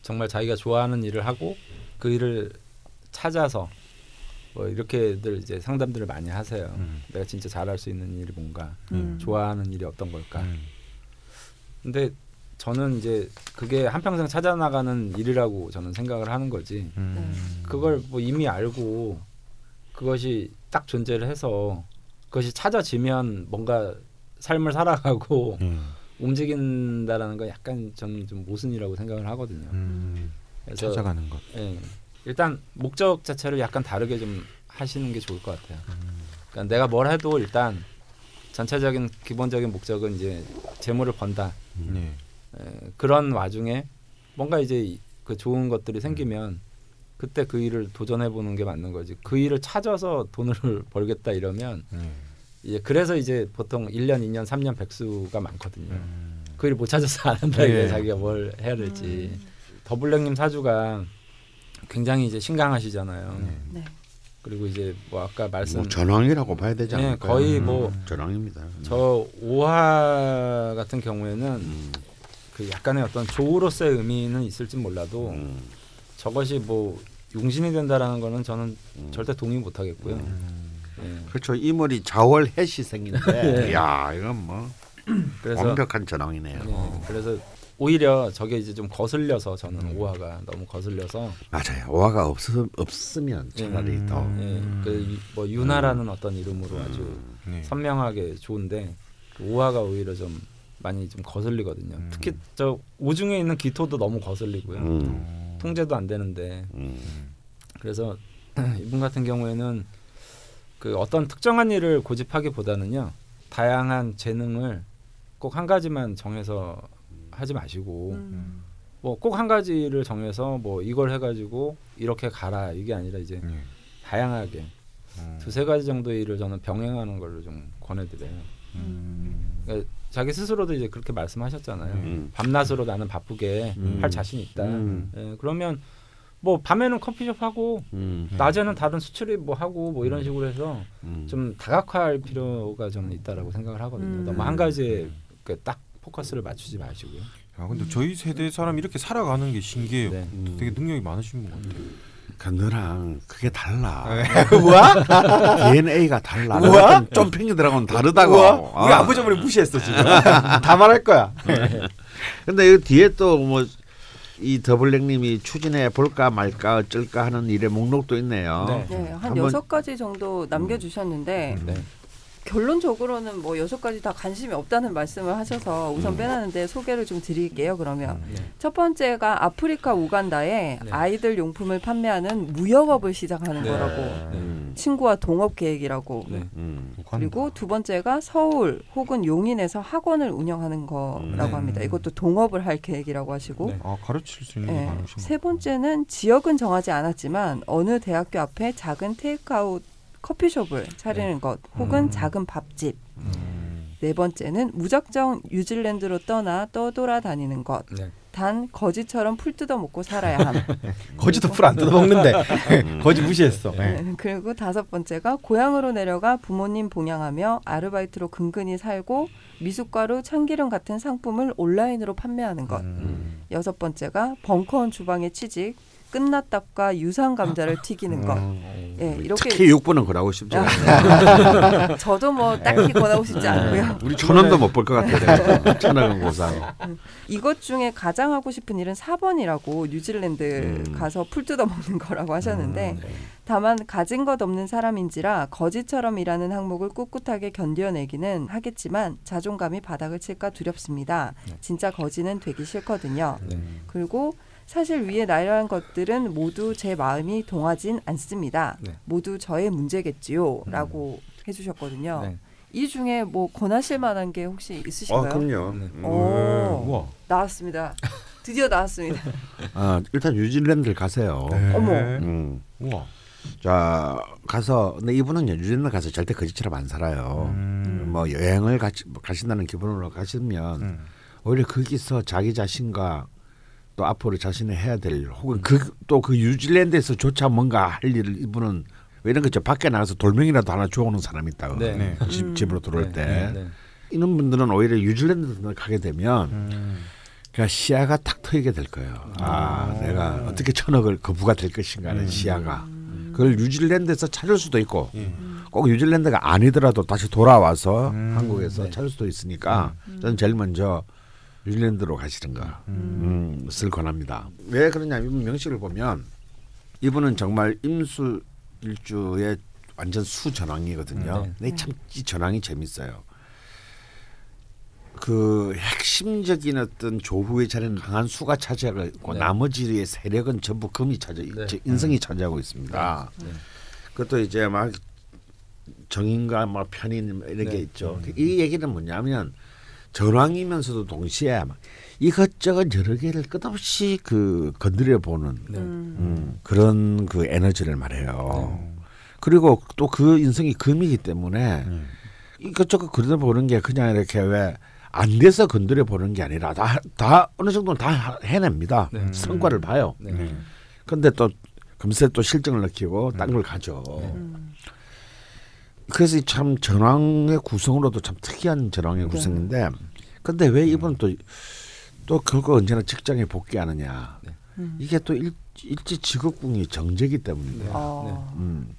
정말 자기가 좋아하는 일을 하고 그 일을 찾아서 뭐 이렇게들 이제 상담들을 많이 하세요. 음. 내가 진짜 잘할 수 있는 일이 뭔가, 음. 좋아하는 일이 어떤 걸까. 음. 근데 저는 이제 그게 한 평생 찾아 나가는 일이라고 저는 생각을 하는 거지. 음. 그걸 뭐 이미 알고 그것이 딱 존재를 해서 그것이 찾아지면 뭔가 삶을 살아가고 음. 움직인다라는 건 약간 저는 좀 모순이라고 생각을 하거든요. 음. 그래서 찾아가는 것. 예, 일단 목적 자체를 약간 다르게 좀 하시는 게 좋을 것 같아요. 그러니까 내가 뭘 해도 일단 전체적인 기본적인 목적은 이제 재물을 번다. 예. 에, 그런 와중에 뭔가 이제 이- 그 좋은 것들이 생기면 그때 그 일을 도전해 보는 게 맞는 거지. 그 일을 찾아서 돈을 벌겠다 이러면 예. 이제 그래서 이제 보통 1년, 2년, 3년 백수가 많거든요. 음. 그일못 찾아서 안 한다 이게 예. 자기가 뭘 해야 될지. 음. 더블랙님 사주가 굉장히 이제 신강하시잖아요. 네. 네. 그리고 이제 뭐 아까 말씀 뭐 전황이라고 봐야 되지 예, 않을까요? 거의 음, 뭐 전황입니다. 저 오화 같은 경우에는 음, 그 약간의 어떤 조우로서의 의미는 있을지 몰라도 음, 저것이 뭐 용신이 된다라는 거는 저는 음. 절대 동의 못 하겠고요. 음. 예. 그렇죠. 이물이 자월 해시 생긴데, 예. 야 이건 뭐 그래서 완벽한 전황이네요. 예, 그래서 오히려 저게 이제 좀 거슬려서 저는 음. 오화가 너무 거슬려서 맞아요. 오화가 없 없으면 차라리 음. 더 예, 그뭐 유나라는 어떤 이름으로 아주 네. 선명하게 좋은데 그 오화가 오히려 좀 많이 좀 거슬리거든요. 음. 특히 저 오중에 있는 기토도 너무 거슬리고요. 음, 어. 통제도 안 되는데 음, 그래서 이분 같은 경우에는 그 어떤 특정한 일을 고집하기보다는요 다양한 재능을 꼭 한 가지만 정해서 하지 마시고 음. 뭐꼭 한 가지를 정해서 뭐 이걸 해가지고 이렇게 가라 이게 아니라 이제 예. 다양하게 어. 두세 가지 정도의 일을 저는 병행하는 걸로 좀 권해드려요. 음. 그러니까 자기 스스로도 이제 그렇게 말씀하셨잖아요. 음. 밤낮으로 나는 바쁘게 음. 할 자신 있다. 음. 예, 그러면 뭐 밤에는 커피숍 하고 음. 낮에는 다른 수출입 뭐 하고 뭐 이런 식으로 해서 음. 좀 다각화할 필요가 저는 있다라고 생각을 하거든요. 음. 너무 한 가지에 그딱 포커스를 맞추지 마시고요. 야, 근데 저희 세대 사람 이렇게 살아가는 게 신기해요. 네. 음. 되게 능력이 많으신 것 같아요. 그 너랑 그게 달라. 뭐야? DNA가 달라. 우와? 너랑 좀 팽이들하고는 다르다고. 우와? 우리 아. 아버지 어머니 무시했어 지금. 다 말할 거야. 근데 이 뒤에 또 뭐 이 더블랙님이 추진해 볼까 말까 어쩔까 하는 일의 목록도 있네요. 네. 네, 한 여섯 가지 정도 남겨주셨는데 네. 결론적으로는 뭐 여섯 가지 다 관심이 없다는 말씀을 하셔서 우선 음. 빼놨는데 소개를 좀 드릴게요. 그러면 네. 첫 번째가 아프리카 우간다에 네. 아이들 용품을 판매하는 무역업을 시작하는 네. 거라고 음. 친구와 동업 계획이라고 네. 음. 그리고 두 번째가 서울 혹은 용인에서 학원을 운영하는 거라고 음. 합니다. 이것도 동업을 할 계획이라고 하시고 네. 아 가르칠 수 있는 게 네. 많으신 세 번째는 지역은 정하지 않았지만 어느 대학교 앞에 작은 테이크아웃 커피숍을 차리는 것 혹은 음. 작은 밥집 음. 네 번째는 무작정 뉴질랜드로 떠나 떠돌아다니는 것. 네. 단 거지처럼 풀 뜯어 먹고 살아야 함. 거지도 풀 안 뜯어 먹는데 거지 무시했어. 네. 네, 그리고 다섯 번째가 고향으로 내려가 부모님 봉양하며 아르바이트로 근근히 살고 미숫가루, 참기름 같은 상품을 온라인으로 판매하는 것. 음. 여섯 번째가 벙커원 주방에 취직, 끝났답과 유산 감자를 튀기는 것. 음. 예, 이렇게 특히 6번은 그러고 싶지 않아요. 저도 뭐 딱히 권하고 싶지 않고요. 우리 천 원도 못 볼 것 같아요. 천하금 고상. 이것 중에 가장 하고 싶은 일은 4번이라고 뉴질랜드 음. 가서 풀 뜯어 먹는 거라고 하셨는데 네. 다만 가진 것 없는 사람인지라 거지처럼 일하는 항목을 꿋꿋하게 견뎌내기는 하겠지만 자존감이 바닥을 칠까 두렵습니다. 네. 진짜 거지는 되기 싫거든요. 네. 그리고 사실 위에 나열한 것들은 모두 제 마음이 동하진 않습니다. 네. 모두 저의 문제겠지요. 라고 해주셨거든요. 네. 이 중에 뭐 권하실 만한 게 혹시 어, 있으신가요? 그럼요. 네. 음. 오. 우와. 나왔습니다. 드디어 나왔습니다. 아, 일단 뉴질랜드를 가세요. 네. 어머. 음. 우와. 자 가서 근데 이분은 뉴질랜드 가서 절대 거지처럼 안 살아요. 음. 뭐 여행을 가시, 가신다는 기분으로 가시면 음. 오히려 거기서 자기 자신과 또 앞으로 자신이 해야 될 혹은 그 또 그 뉴질랜드에서조차 뭔가 할 일을 이분은 왜 이런 거죠 밖에 나가서 돌멩이라도 하나 주워오는 사람이 있다고 네. 네. 집, 음. 집으로 들어올 네. 때 네. 이런 분들은 오히려 뉴질랜드 가게 되면 음. 그러니까 시야가 탁 트이게 될 거예요. 아, 아. 내가 어떻게 천억을 거부가 될 것인가 하는 음. 시야가 그걸 뉴질랜드에서 찾을 수도 있고 예. 꼭 뉴질랜드가 아니더라도 다시 돌아와서 음. 한국에서 네. 찾을 수도 있으니까 저는 제일 먼저 뉴질랜드로 가시는 거 음. 음, 쓸 권합니다. 왜 그러냐면 이분 명식을 보면 이분은 정말 임수 일주의 완전 수전왕이거든요. 네. 근데 참이 전왕이 재밌어요. 그 핵심적인 어떤 조후의 자리는 강한 수가 차지하고 있고 네. 나머지의 세력은 전부 금이 차지, 네. 저 인성이 차지하고 있습니다. 네. 그것도 이제 막 정인과 막 편인 이런 게 네. 있죠. 이 얘기는 뭐냐면 전왕이면서도 동시에 막 이것저것 여러 개를 끝없이 그 건드려 보는 네. 음. 음, 그런 그 에너지를 말해요. 네. 그리고 또 그 인성이 금이기 때문에 음. 이것저것 건드려 보는 게 그냥 이렇게 왜 안 돼서 건드려 보는 게 아니라 다, 다 어느 정도는 다 해냅니다. 네. 성과를 봐요. 네. 네. 근데 또 금세 또 실정을 느끼고 딴 걸 가죠. 음. 그래서 이참 전황의 구성으로도 참 특이한 전황의 네. 구성인데 근데 왜 이분은 또또 결국 언제나 직장에 복귀하느냐 음. 이게 또 일, 일지 직업궁이 정제기 때문인데 네. 어. 음.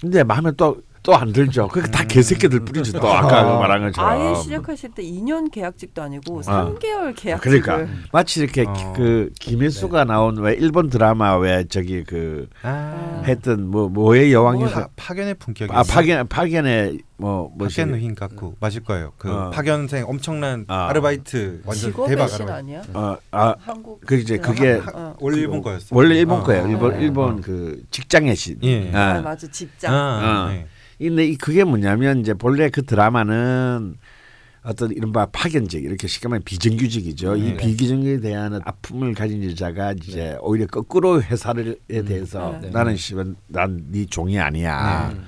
근데 마음에 또 또 안 들죠 그게 다 개새끼들 뿐이지 또 아까 그 말한 것처럼 아예 시작하실 때 2년 계약직도 아니고 아. 3개월 계약직을 그러니까 마치 이렇게 어. 그 김혜수가 나온 왜 일본 드라마 왜 저기 그 아. 했던 뭐 뭐의 여왕에서 파, 파견의 품격이 아 파견 파견의 뭐 뭐지 파견 흰가쿠 맞을 거예요. 그 어. 파견생 엄청난 아. 아르바이트 완전 직업의 대박. 아니야? 어 아 한국 그 이제 그게 어. 원래 일본 거였어. 원래 일본 어. 거예요. 일본 어. 일본 그 직장의 신. 예. 아, 아. 맞아 직장. 아, 어. 네. 근데 이 그게 뭐냐면 이제 본래 그 드라마는 어떤 이른바 파견직 이렇게 쉽게 말하면 비정규직이죠. 이 네. 비정규직에 대한 아픔을 가진 여자가 이제 오히려 거꾸로 회사를에 대해서 네. 나는 씨발 난네 종이 아니야. 네.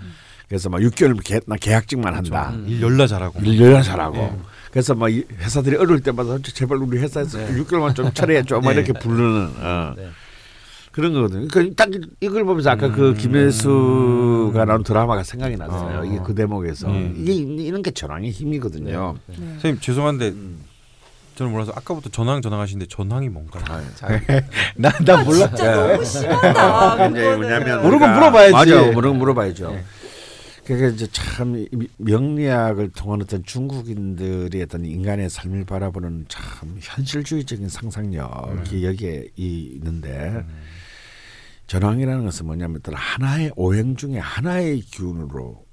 그래서 막 6개월 개, 나 계약직만 한다. 음. 일 열나 잘하고. 일 열나 잘하고. 네. 그래서 막이 회사들이 어려울 때마다 제발 우리 회사에서 네. 6개월만 좀 처리해 줘. 막 네. 이렇게 부르는. 어. 네. 그런 거거든요. 그러니까 딱 이걸 보면서 아까 그 김혜수가 나온 드라마가 생각이 났어요. 어. 이게 그 대목에서 음. 이게 이런 게 전황의 힘이거든요. 네. 선생님 죄송한데 저는 몰라서 아까부터 전황 전황 하시는데 전황이 뭔가요? 아, 자, 나나 몰라. 진짜 너무 심하다. 뭐냐면 모르고 우리가- 물어봐야지. 맞아, 모르고 물어봐야죠. 네. 그러니까 이제 참이 명리학을 통한 어떤 중국인들의 어떤 인간의 삶을 바라보는 참 현실주의적인 상상력이 여기에 이- 있는데 전황이라는 것은 뭐냐면 하나의 오행 중에 하나의 기운으로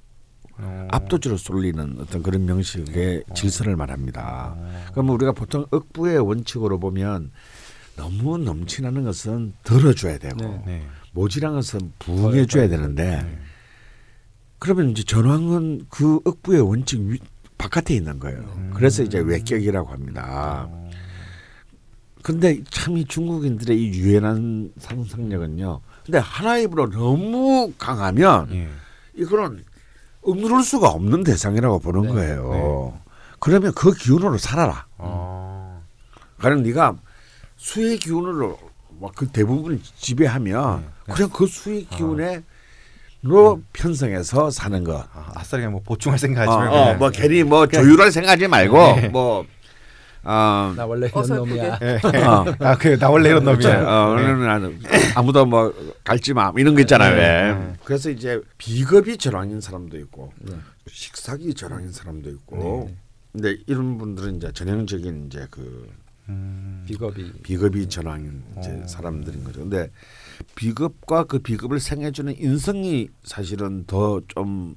어. 압도적으로 쏠리는 어떤 그런 명식의 질서를 말합니다. 그럼 우리가 보통 억부의 원칙으로 보면 너무 넘치나는 것은 덜어줘야 되고 네. 네. 모질한 것은 부응해줘야 되는데 그러면 이제 전황은 그 억부의 원칙 위, 바깥에 있는 거예요. 그래서 이제 외격이라고 합니다. 근데 참 이 중국인들의 이 유연한 상상력은요. 근데 하나의 입으로 너무 강하면 예. 이거는 억누를 수가 없는 대상이라고 보는 네. 거예요. 그러면 그 기운으로 살아라. 아. 가령 네가 수의 기운으로 막그 대부분 지배하면 그냥 그 수의 기운에 로 편성해서 사는 것. 아, 아싸리 뭐 보충할 생각하지 어, 말고 어, 그냥. 뭐 괜히 뭐 조율할 생각하지 말고 뭐 어, 나 원래 이런. 놈이야. 예. 어. 아, 그 나 원래 이런. 놈이야. 어, 네. 오늘은 나는 아무도 뭐 갈지 마 이런 거 있잖아요. 네. 왜. 그래서 이제 비겁이 전황인 사람도 있고 네. 식사기 전황인 사람도 있고. 근데 이런 분들은 이제 전형적인 이제 그 음. 비겁이 비겁이 전황인 이제 어. 사람들인 거죠. 근데 비겁과 그 비겁을 생해주는 인성이 사실은 더 좀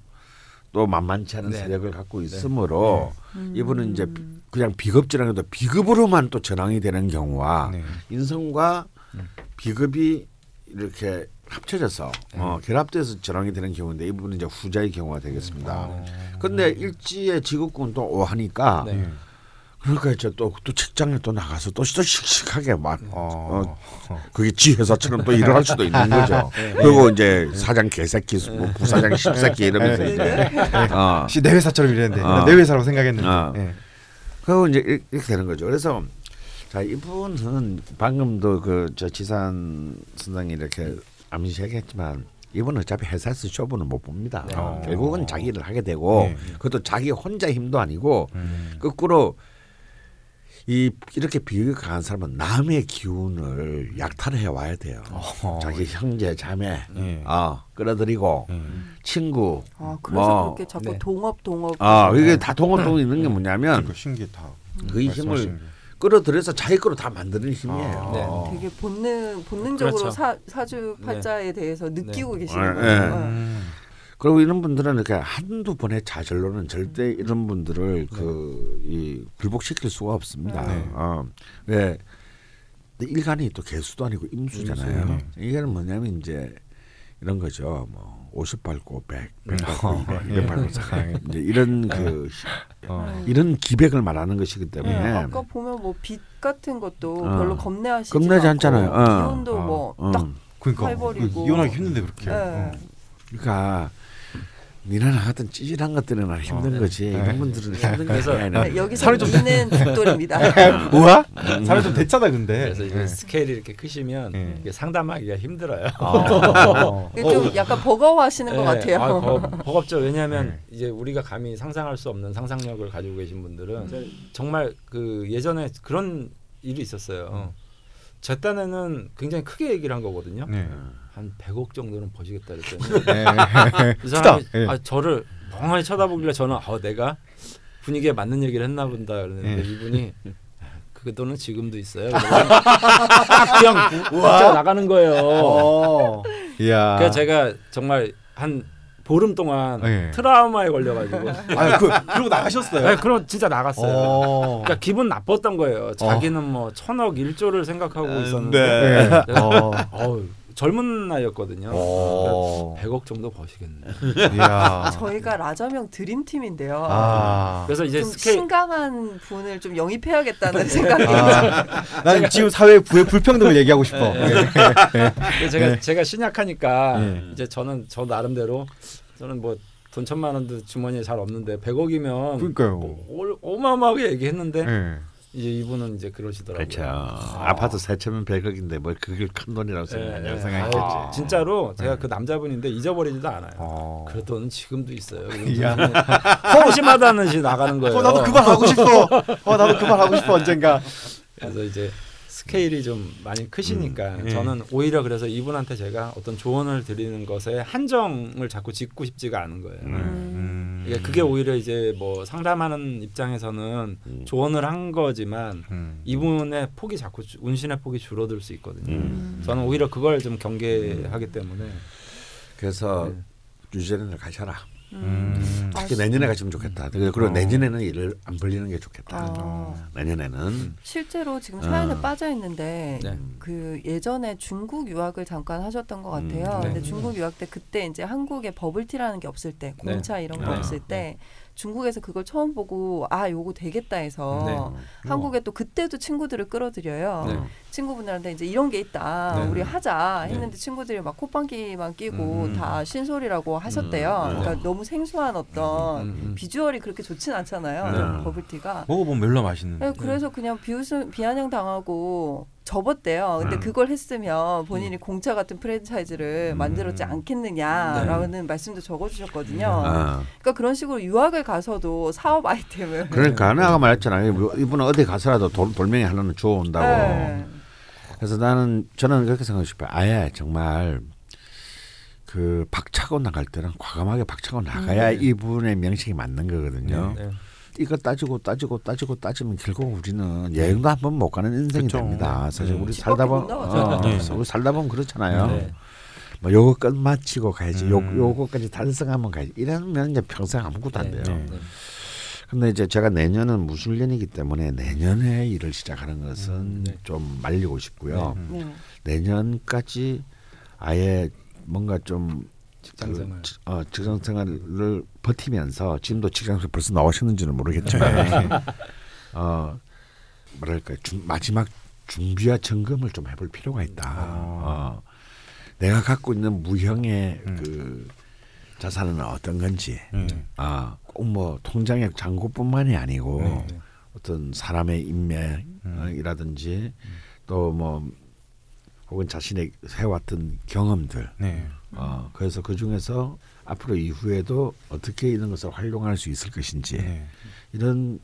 또 만만치 않은 네. 세력을 갖고 있으므로 이분은 이제 그냥 비겁지라는 것도 비겁으로만 또 전황이 되는 경우와 네. 인성과 음. 비겁이 이렇게 합쳐져서 어, 결합돼서 전황이 되는 경우인데 이분은 이제 후자의 경우가 되겠습니다. 근데 일지의 지급군 또 오하니까 네. 예. 그러니까 이제 또, 또 직장에 또 나가서 또, 또 씩씩하게 막 어. 어, 그게 지 회사처럼 또 일을 할 수도 있는 거죠. 그리고 이제 사장 개새끼, 뭐 부사장 십새끼 이러면서 이제 어, 내 회사처럼 이랬는데 어. 내 회사라고 생각했는데. 어. 예. 그리고 이제 이렇게- 되는 거죠. 그래서 자 이분은 방금도 그 저 지산 선장이 이렇게 암시하겠지만 이분은 어차피 회사에서 쇼부는 못 봅니다. 네. 결국은 자기 일을 하게 되고 네. 그것도 자기 혼자 힘도 아니고 음. 거꾸로 이 이렇게 비극이 강한 사람은 남의 기운을 약탈해 와야 돼요. 어허. 자기 형제 자매 예. 어, 끌어들이고 예. 친구 아, 그래서 뭐, 그렇게 자꾸 네. 동업 동업. 아 이게 다 동업동 있는 게 뭐냐면 그러니까 신기하다. 그 힘을. 끌어들여서 자기 거로 다 만드는 힘이에요. 네. 되게 본능 본능적으로 그렇죠. 사, 사주 팔자에 대해서 느끼고 계시는 네. 네. 네. 음. 그리고 이런 분들은 이렇게 한두 번의 좌절로는 절대 이런 분들을 그이 굴복시킬 수가 없습니다. 네. 어. 왜 근데 일간이 또 개수도 아니고 임수잖아요. 이게는 뭐냐면 이제 이런 거죠. 뭐 50 밟고 100, 100 밟고 어, 200, 예. 200 밟고 400. 이제 이런 그 어. 이런 기백을 말하는 것이기 네, 때문에 아까 보면 뭐 빛 같은 것도 어. 별로 겁내하시지 겁내지 않잖아요. 어. 기운도 어. 뭐 어. 딱 그러니까 팔벌이고. 이혼하기 힘든데 그렇게. 네. 어. 그러니까 니나 나 같은 찌질한 것들은 힘든 거지. 이런 분들은 힘든 그래서- 것이 아니라 네, 여기서 있는 빅돌입니다. 우와? 살이 좀 됐잖아 근데. 그래서 예. 스케일이 이렇게 크시면 네. 이게 상담하기가 힘들어요. 아. 좀 약간 버거워하시는 것 네, 같아요. 아, 버, 버겁죠. 왜냐하면 네. 이제 우리가 감히 상상할 수 없는 상상력을 가지고 계신 분들은 음. 정말 그 예전에 그런 일이 있었어요. 제 딴에는 굉장히 크게 얘기를 한 거거든요. 네. 한 100억 정도는 버시겠다 그랬더니 네. 그 사람이. 예. 아, 저를 멍하니 쳐다보길래 저는 어, 내가 분위기에 맞는 얘기를 했나 본다 그랬는데 예. 이분이 그 돈은 지금도 있어요. 딱 그냥 진짜 나가는 거예요. 어. 이야. 그래서 제가 정말 한 보름 동안 예. 트라우마에 걸려가지고 아, 그 그러고 나가셨어요. 네, 그럼 진짜 나갔어요. 어. 그러니까 기분 나빴던 거예요. 자기는 뭐 천억 일조를 생각하고 네. 있었는데 어. 어우, 젊은 나이였거든요. 어. 100억 정도 버시겠네. 이야. 저희가 라저명 드림팀인데요. 아. 그래서 이제 좀 스케일 신강한 분을 좀 영입해야겠다는 생각이 아, 난 지금 사회 부의 불평등을 얘기하고 싶어. 네. 근데 제가 제가 신약하니까 네. 이제 저는 저 나름대로 저는 뭐돈 천만 원도 주머니에 잘 없는데 100억이면 그러니까요. 뭐, 올- 어마어마하게 얘기했는데 네. 이제 이분은 이제 그러시더라고요. 그렇죠. 아파트 세 채면 100억인데 뭘 그걸 큰 돈이라고 예, 생각하냐고 예. 생각했겠지. 아유, 진짜로 제가 그 남자분인데 잊어버리지도 않아요. 어. 그 돈은 지금도 있어요. 야. 호심하다는 시 나가는 거예요. 어, 나도 그 말 하고 싶어. 어, 나도 그 말 하고 싶어 언젠가. 그래서 이제 스케일이 좀 많이 크시니까 음, 예. 저는 오히려 그래서 이분한테 제가 어떤 조언을 드리는 것에 한정을 자꾸 짓고 싶지가 않은 거예요. 음. 이게 그게 오히려 이제 뭐 상담하는 입장에서는 음. 조언을 한 거지만 음. 이분의 폭이 자꾸 주- 운신의 폭이 줄어들 수 있거든요. 음. 저는 오히려 그걸 좀 경계하기 때문에 그래서 네. 뉴질랜드 가셔라. 음. 아, 특히 내년에 가시면 좋겠다. 그리고 어. 내년에는 일을 안 벌리는 게 좋겠다. 어. 내년에는 실제로 지금 사연에 어. 빠져 있는데 네. 그 예전에 중국 유학을 잠깐 하셨던 것 같아요. 음, 네. 근데 중국 유학 때 그때 이제 한국에 버블티라는 게 없을 때 공차 이런 거 네. 없을 때 중국에서 그걸 처음 보고 아 요거 되겠다 해서 네. 한국에 또 그때도 친구들을 끌어들여요. 네. 친구분들한테 이제 이런 게 있다. 네. 우리 하자 네. 했는데 친구들이 막 콧방귀만 끼고 음. 다 신소리라고 하셨대요. 음. 그러니까 너무 생소한 어떤 음, 음. 비주얼이 그렇게 좋진 않잖아요. 네. 버블티가. 먹어보면 mel로 맛있는데. 네, 그래서 그냥 비웃음 비아냥 당하고 접었대요. 근데 음. 그걸 했으면 본인이 공차 같은 프랜차이즈를 음. 만들었지 않겠느냐라는 말씀도 적어주셨거든요. 아. 그러니까 그런 식으로 유학을 가서도 사업 아이템을 그러니까 내가 말했잖아요. 이분은 어디 가서라도 돌, 돌멩이 하나는 주워온다고. 네. 그래서 나는 저는 그렇게 생각하고 싶어요. 아예 정말 그 박차고 나갈 때는 과감하게 박차고 나가야 음. 이분의 명식이 맞는 거거든요. 네. 이거 따지고 따지고 따지고 따지면 결국 우리는 여행도 한 번 못 가는 인생이 그쵸. 됩니다. 사실 네. 우리 집 살다 보면. 어, 네. 우리 살다 보면 그렇잖아요. 네. 뭐 요거 끝 마치고 가야지. 요 음. 요거까지 달성하면 가야지. 이러면 이제 평생 아무것도 안 네. 돼요. 네. 근데 이제 제가 내년은 무술년이기 때문에 내년에 일을 시작하는 것은 음, 네. 좀 말리고 싶고요. 음. 네. 내년까지 아예 뭔가 좀 직장생활. 그, 어, 직장생활을 버티면서 지금도 직장생활 벌써 나오셨는지는 모르겠지만 어 뭐랄까 중, 마지막 준비와 점검을 좀 해볼 필요가 있다. 어, 내가 갖고 있는 무형의 음. 그 자산은 어떤 건지 음. 아, 꼭뭐 통장의 잔고뿐만이 아니고 네. 어떤 사람의 인맥이라든지 또뭐 혹은 자신의 해왔던 경험들 네. 어, 그래서 그 중에서 앞으로 이후에도 어떻게 이런 것을 활용할 수 있을 것인지 네. 이런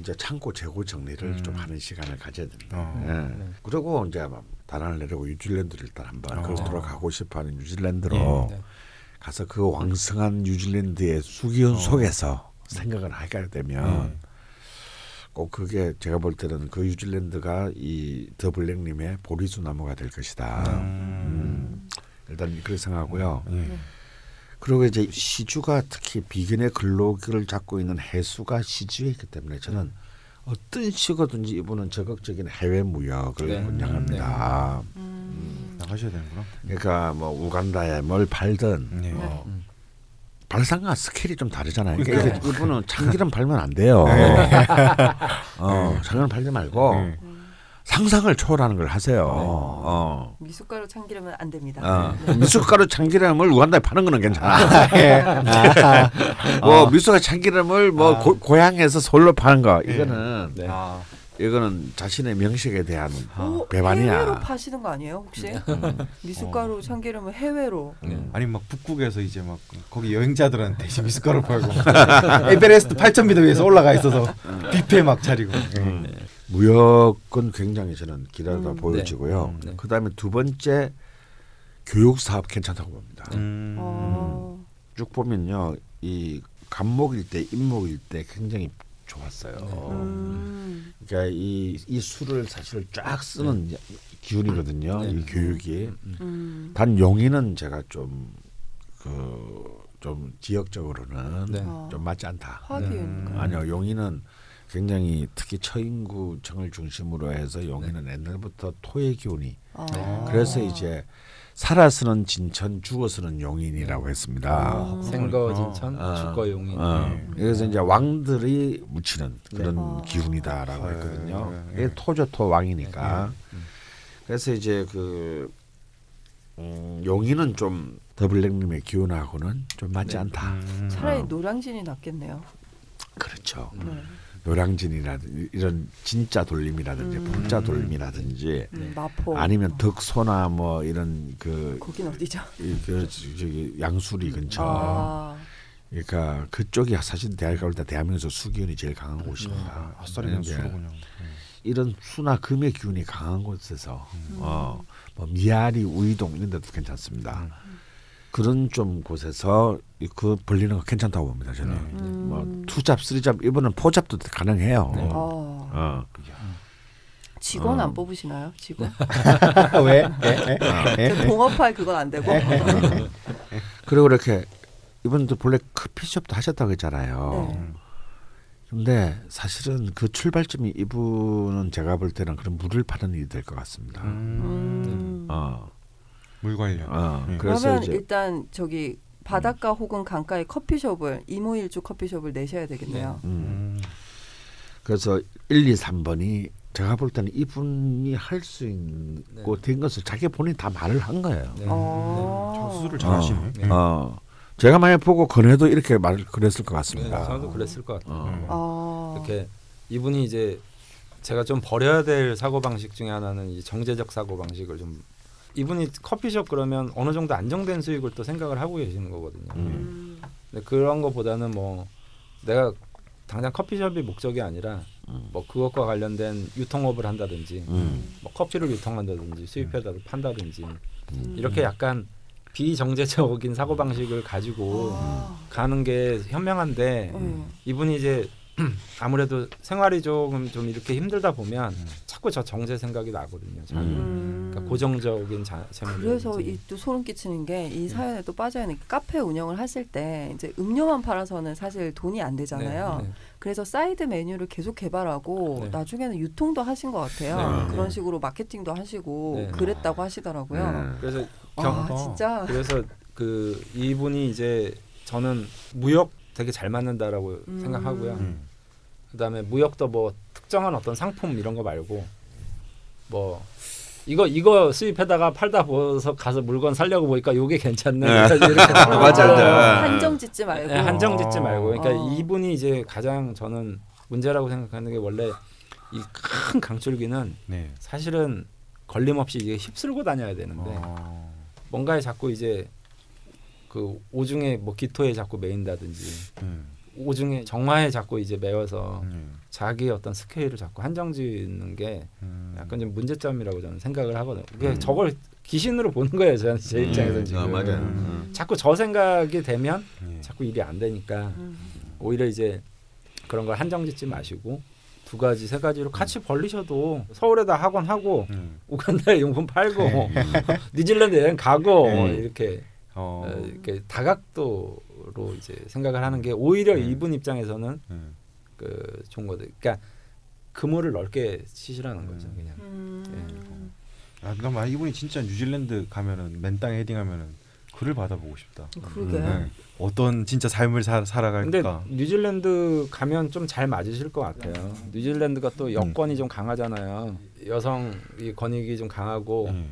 이제 창고 재고 정리를 음. 좀 하는 시간을 가져야 됩니다. 어. 예. 네. 그리고 이제 막 달안을 내려고 뉴질랜드를 일단 한번 어. 그 돌아가고 싶어하는 뉴질랜드로 네. 가서 그 왕성한 뉴질랜드의 수기운 어. 속에서 생각을 하게 되면 네. 꼭 그게 제가 볼 때는 그 뉴질랜드가 이 더 블랙님의 보리수 나무가 될 것이다. 음. 일단 그렇게 생각하고요. 네. 그리고 이제 시주가 특히 비견의 근로기를 잡고 있는 해수가 시주에 있기 때문에 저는 어떤 식으로든지 이분은 적극적인 해외 무역을 네. 권장합니다. 음. 나가셔야 되는구나. 그러니까 뭐 우간다에 뭘 팔든 네. 뭐 음. 발상과 스케일이 좀 다르잖아요. 그러니까 이분은 참기름 팔면 안 돼요. 어, 참기름 팔지 말고 네. 상상을 초월하는 걸 하세요. 어. 미숫가루 참기름은 안 됩니다. 어. 네. 미숫가루 참기름을 우간다에 파는 거는 괜찮아. 뭐 미숫가루 참기름을 뭐 아. 고, 고향에서 서울로 파는 거 이거는 네. 아. 이거는 자신의 명식에 대한 오, 배반이야. 해외로 파시는 거 아니에요 혹시? 미숫가루 참기름을 해외로. 네. 아니 막 북극에서 이제 막 거기 여행자들한테 이제 미숫가루 팔고 에베레스트 8,000m 위에서 올라가 있어서 뷔페 막 차리고. 음. 무역은 굉장히 저는 기다다 음. 보여지고요. 네. 네. 그다음에 두 번째 교육 사업 괜찮다고 봅니다. 음. 어. 쭉 보면요, 이 간목일 때, 임목일 때 굉장히 좋았어요. 음. 그러니까 이, 이 수를 사실 쫙 쓰는 기운이거든요. 네. 이 교육이. 음. 단 용인은 제가 좀 그 좀 지역적으로는 네. 어. 좀 맞지 않다. 화기운. 음. 아니요, 용인은 굉장히 특히 처인구청을 중심으로 해서 용인은 옛날부터 토의 기운이 아. 그래서 이제 살아서는 진천, 죽어서는 용인이라고 했습니다. 아. 생거 진천, 어. 죽거 용인. 어, 네. 그래서 이제 왕들이 묻히는 그런 네. 기운이다라고 네. 했거든요. 네. 이게 토조토 왕이니까. 네. 그래서 이제 그 음, 용인은 좀 더블랙님의 기운하고는 좀 맞지 네. 않다. 음. 차라리 어. 노량진이 낫겠네요. 그렇죠. 네. 요량진이라든지 이런 진짜 돌림이라든지 음. 분자 돌림이라든지 음, 마포. 아니면 덕소나 뭐 이런 그, 거긴 어디죠? 이- 그 저기 양수리 근처 아, 그러니까 그쪽이 사실 대학 가볼 때 대한민국에서 수기운이 제일 강한 곳입니다. 아, 아싸리 수로군요. 이런 수나 금의 기운이 강한 곳에서 음. 어, 뭐 미아리, 우이동 이런 데도 괜찮습니다. 그런 좀 곳에서 이- 그 벌리는 거 괜찮다고 봅니다. 저는 음. 뭐 투잡, 쓰리잡 이번은 포잡도 가능해요. 네. 아. 어. 직원 어. 안 뽑으시나요? 직원? 왜? 예? 예? 저 동업할 그건 안 되고. 그리고 이렇게 이번도 본래 커피숍도 하셨다고 했잖아요. 네. 근데 사실은 그 출발점이 이분은 제가 볼 때는 그런 물을 파는 일이 될 것 같습니다. 음. 어, 물 관련. 어. 네. 그래서 그러면 이제 일단 저기 바닷가 혹은 강가에 커피숍을 이모일주 커피숍을 내셔야 되겠네요. 음. 그래서 1, 2, 3번이 제가 볼 때는 이분이 할 수 있고 네. 된 것을 자기 본인이 다 말을 한 거예요. 네. 어. 저수를 잘하시네. 네. 어. 제가 만약 보고 건해도 이렇게 말을 그랬을 것 네, 같습니다. 저도 그랬을 것 같아요. 어. 아. 이렇게 이분이 이제 제가 좀 버려야 될 사고 방식 중에 하나는 이 정제적 사고 방식을 좀 이분이 커피숍 그러면 어느 정도 안정된 수익을 또 생각을 하고 계시는 거거든요. 음. 근데 그런 거보다는 뭐 내가 당장 커피숍이 목적이 아니라 뭐 그것과 관련된 유통업을 한다든지 음. 뭐 커피를 유통한다든지 수입해다 판다든지 음. 이렇게 약간 비정재적인 사고 방식을 가지고 아. 가는 게 현명한데 음. 이분이 이제 아무래도 생활이 조금 좀 이렇게 힘들다 보면 자꾸 저 정재 생각이 나거든요. 자꾸. 음. 그러니까 고정적인 자. 그래서 이 또 소름 끼치는 게 이 사연에 또 빠져 있는 게 카페 운영을 하실 때 이제 음료만 팔아서는 사실 돈이 안 되잖아요. 네, 그래서 사이드 메뉴를 계속 개발하고 네. 나중에는 유통도 하신 것 같아요. 네. 그런 네. 식으로 마케팅도 하시고 네. 그랬다고 하시더라고요. 네. 그래서 아 경, 진짜. 그래서 그 이분이 이제 저는 무역 되게 잘 맞는다라고 음. 생각하고요. 음. 그다음에 무역도 뭐 특정한 어떤 상품 이런 거 말고 뭐 이거 이거 수입해다가 팔다 보서 가서 물건 살려고 보니까 요게 괜찮네. 아, 맞아요. 네. 한정 짓지 말고. 네, 한정 짓지 말고 그러니까 어. 이분이 이제 가장 저는 문제라고 생각하는 게 원래 이 큰 강줄기는 네. 사실은 걸림없이 이게 휩쓸고 다녀야 되는데 어. 뭔가에 자꾸 이제 그 오중에 뭐 기토에 자꾸 매인다든지 음. 오중에 정화에 자꾸 이제 매여서 음. 자기의 어떤 스케일을 자꾸 한정짓는 게 음. 약간 좀 문제점이라고 저는 생각을 하거든요. 그게 음. 저걸 귀신으로 보는 거예요. 저는 제 입장에서는 지금. 아, 맞아요. 음. 자꾸 저 생각이 되면 네. 자꾸 일이 안 되니까 음. 오히려 이제 그런 걸 한정짓지 마시고 두 가지 세 가지로 같이 벌리셔도 서울에다 학원 하고 음. 우간다에 용품 팔고 뉴질랜드 여행 가고 네. 이렇게 어. 어, 이렇게 다각도로 이제 생각을 하는 게 오히려 네. 이분 입장에서는 음. 그 좋은 거죠. 그러니까 그물을 넓게 치시라는 거죠. 음. 그냥. 음. 아, 나 만약 이분이 진짜 뉴질랜드 가면은 맨 땅에 헤딩하면은 글을 받아보고 싶다. 그러게. 네. 어떤 진짜 삶을 사, 근데 살아갈까. 뉴질랜드 가면 좀 잘 맞으실 것 같아요. 뉴질랜드가 또 여권이 좀 강하잖아요. 여성 이 권익이 좀 강하고 네.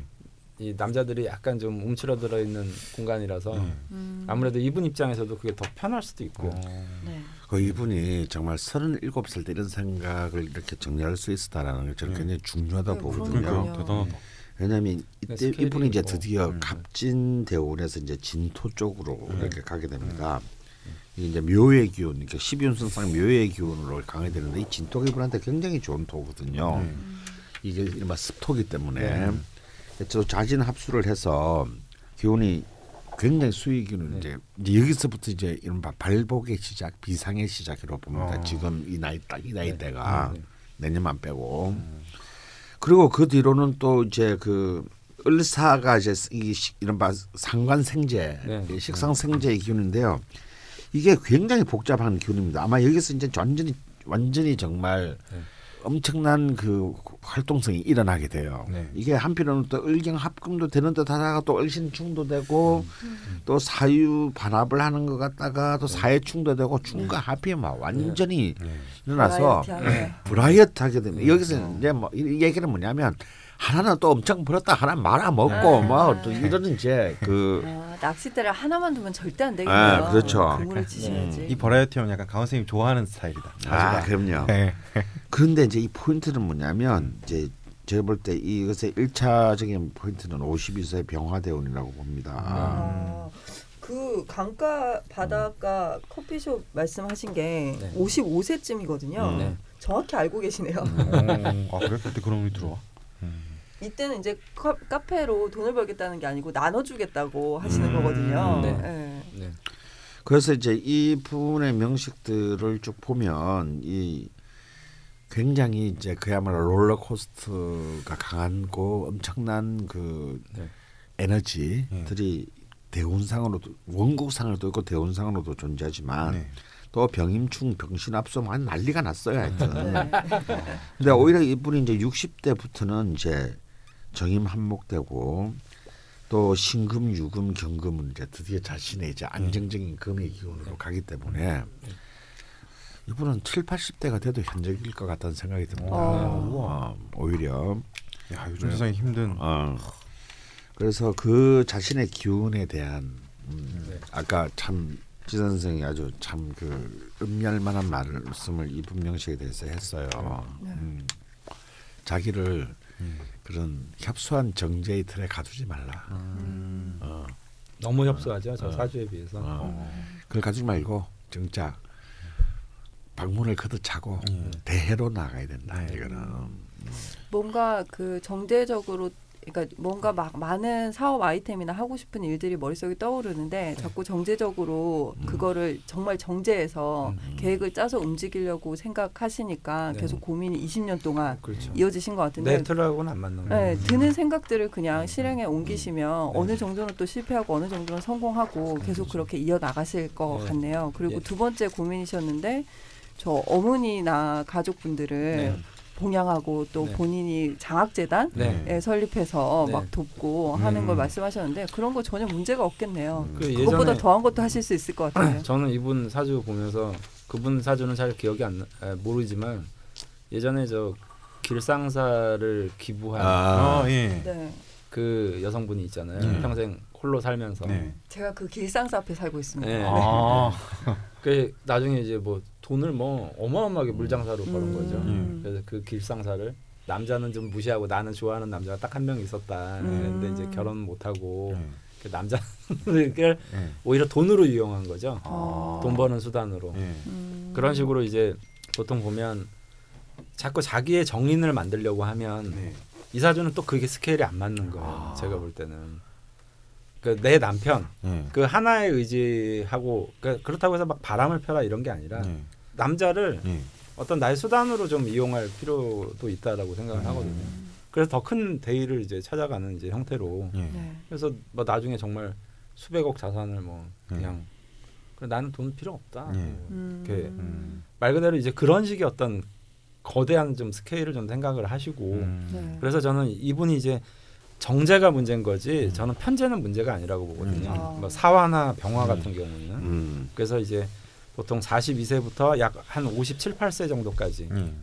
이 남자들이 약간 좀 움츠러들어 있는 공간이라서 네. 음. 아무래도 이분 입장에서도 그게 더 편할 수도 있고. 어. 네. 그 이분이 정말 37살 때 이런 생각을 이렇게 정리할 수 있었다라는 게 저는 네. 굉장히 중요하다 네, 보거든요. 그러니까 대단하다. 왜냐하면 이때 스케일이 이분이 이제 뭐, 드디어 음. 갑진 대원에서 이제 진토 쪽으로 음. 이렇게 가게 됩니다. 이게 이제 묘의 기운, 그러니까 십이운성상 묘의 기운으로 강하게 되는데 이 진토가 이분한테 굉장히 좋은 토거든요. 음. 이게 이른바 습토기 때문에 음. 저 자진 합수를 해서 기운이 굉장히 수익 기운을 네. 이제, 이제 여기서부터 이제 이른바 발복의 시작, 비상의 시작이라고 봅니다. 어. 지금 이 나이 딱 이 나이 네. 때가 네. 내년만 빼고 그리고 그 뒤로는 또 이제 그 을사가 이제 이 시- 이른바 상관생제, 네. 이 식상생제의 기운인데요. 이게 굉장히 복잡한 기운입니다. 아마 여기서 이제 완전히 완전히 정말 네. 엄청난 그 활동성이 일어나게 돼요. 네. 이게 한편으로는 또 을경 합금도 되는 듯 하다가 또 을신 충도 되고 또 사유 반합을 하는 것 같다가 또 사해충도 되고 충과 합이 막 완전히 네. 일어나서 버라이어티하게. 브라이어트하게 됩니다. 여기서 이제 뭐이 얘기는 뭐냐면 하나는 또 엄청 벌었다 하나 말아 먹고 아. 뭐또 이런 이제 그 아, 낚싯대를 하나만 두면 절대 안 되겠네요. 아, 그렇죠. 그물을 치셔야지. 이 버라이어티는 약간 강원 선생님 좋아하는 스타일이다. 아, 그럼요. 네. 그런데 이제 이 포인트는 뭐냐면 이제 제가 볼 때 이것의 일차적인 포인트는 52세 병화대운이라고 봅니다. 아, 그 강가 바닷가 커피숍 말씀하신 게 네. 55세쯤이거든요. 네. 정확히 알고 계시네요. 어, 아 그래? 그때 그런 게 들어와? 음. 이때는 이제 카, 카페로 돈을 벌겠다는 게 아니고 나눠주겠다고 하시는 음, 거거든요. 네. 네. 네. 그래서 이제 이 부분의 명식들을 쭉 보면 이 굉장히 이제 그야말로 롤러코스터가 강한고 엄청난 그 네. 에너지들이 대운상으로도 원국상으로도 있고 대운상으로도 존재하지만 네. 또 병임충 병신압소 한 난리가 났어요 하여튼 네. 근데 오히려 이분이 이제 60대부터는 이제 정임 한몫되고 또 신금, 유금, 경금은 이제 드디어 자신의 이제 안정적인 금의 기운으로 가기 때문에 이분은 7, 80대가 돼도 현적일 것 같다는 생각이 듭니다. 어. 어, 오히려 야 요즘 세상에 힘든. 어, 그래서 그 자신의 기운에 대한 음, 네. 아까 참 지선 선생이 아주 참 그 음미할만한 말씀을 이분 명식에 대해서 했어요. 네. 음, 자기를 그런 협소한 정제의 틀에 가두지 말라. 음. 어, 너무 협소하죠. 저 어. 사주에 비해서. 어. 그걸 가두지 말고 정작 방문을 걷어차고 음. 대해로 나가야 된다. 네. 이거는 뭔가 그 정제적으로 그러니까 뭔가 막 많은 사업 아이템이나 하고 싶은 일들이 머릿속에 떠오르는데 자꾸 정제적으로 음. 그거를 정말 정제해서 음. 계획을 짜서 움직이려고 생각하시니까 네. 계속 고민이 20년 동안 그렇죠. 이어지신 것 같은데 내 틀하고는 안 맞는 거예요. 네, 드는 생각들을 그냥 실행에 옮기시면 네. 어느 정도는 또 실패하고 어느 정도는 성공하고 계속 그렇죠. 그렇게 이어 나가실 것 네. 같네요. 그리고 예. 두 번째 고민이셨는데 저 어머니나 가족분들을 네. 봉양하고 또 네. 본인이 장학재단 네. 에 설립해서 네. 막 돕고 하는 걸 음. 말씀하셨는데 그런 거 전혀 문제가 없겠네요. 그 그것보다 더한 것도 하실 수 있을 것 같아요. 저는 이분 사주 보면서 그분 사주는 잘 기억이 안 나, 아, 모르지만 예전에 저 길상사를 기부한 아. 아 예. 네, 그 여성분이 있잖아요. 네. 평생 홀로 살면서 네. 제가 그 길상사 앞에 살고 있습니다. 네. 아. 그 나중에 이제 뭐 돈을 뭐 어마어마하게 물장사로 버는 거죠. 음. 그래서 그 길상사를 남자는 좀 무시하고 나는 좋아하는 남자가 딱 한 명 있었다. 음. 근데 이제 결혼 못 하고 네. 그 남자를 네. 오히려 돈으로 이용한 거죠. 아. 돈 버는 수단으로. 네. 음. 그런 식으로 이제 보통 보면 자꾸 자기의 정인을 만들려고 하면 네. 이 사주는 또 그게 스케일이 안 맞는 거예요. 아. 제가 볼 때는 그 내 남편 네. 그 하나에 의지하고 그 그렇다고 해서 막 바람을 펴라 이런 게 아니라 네. 남자를 네. 어떤 나의 수단으로 좀 이용할 필요도 있다라고 생각을 음. 하거든요. 그래서 더 큰 대의를 이제 찾아가는 이제 형태로 네. 네. 그래서 뭐 나중에 정말 수백억 자산을 뭐 네. 그냥 그래, 나는 돈 필요 없다. 네. 뭐 음. 이렇게 음. 말 그대로 이제 그런 식의 어떤 거대한 좀 스케일을 좀 생각을 하시고 음. 네. 그래서 저는 이분이 이제 정제가 문제인 거지 음. 저는 편제는 문제가 아니라고 보거든요. 음. 아. 뭐 사화나 병화 음. 같은 경우는 음. 그래서 이제 보통 42세부터 약 한 57, 8세 정도까지 네.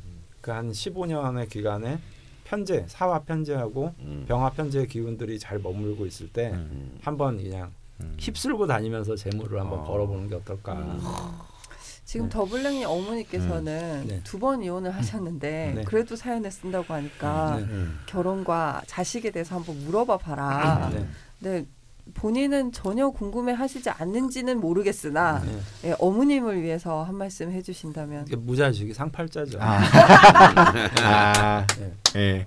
그한 15년의 기간에 편제, 사화 편제하고 음. 병화 편제의 기운들이 잘 머물고 있을 때 음. 한번 그냥 음. 휩쓸고 다니면서 재물을 한번 아. 벌어보는 게 어떨까. 음. 지금 네. 더블랭이 어머니께서는 음. 네. 두번 이혼을 하셨는데 네. 그래도 사연을 쓴다고 하니까 네. 음. 결혼과 자식에 대해서 한번 물어봐 봐라. 네. 네. 본인은 전혀 궁금해 하시지 않는지는 모르겠으나 네. 예, 어머님을 위해서 한 말씀 해주신다면 무자식이 상팔자죠. 아. 아. 네. 예.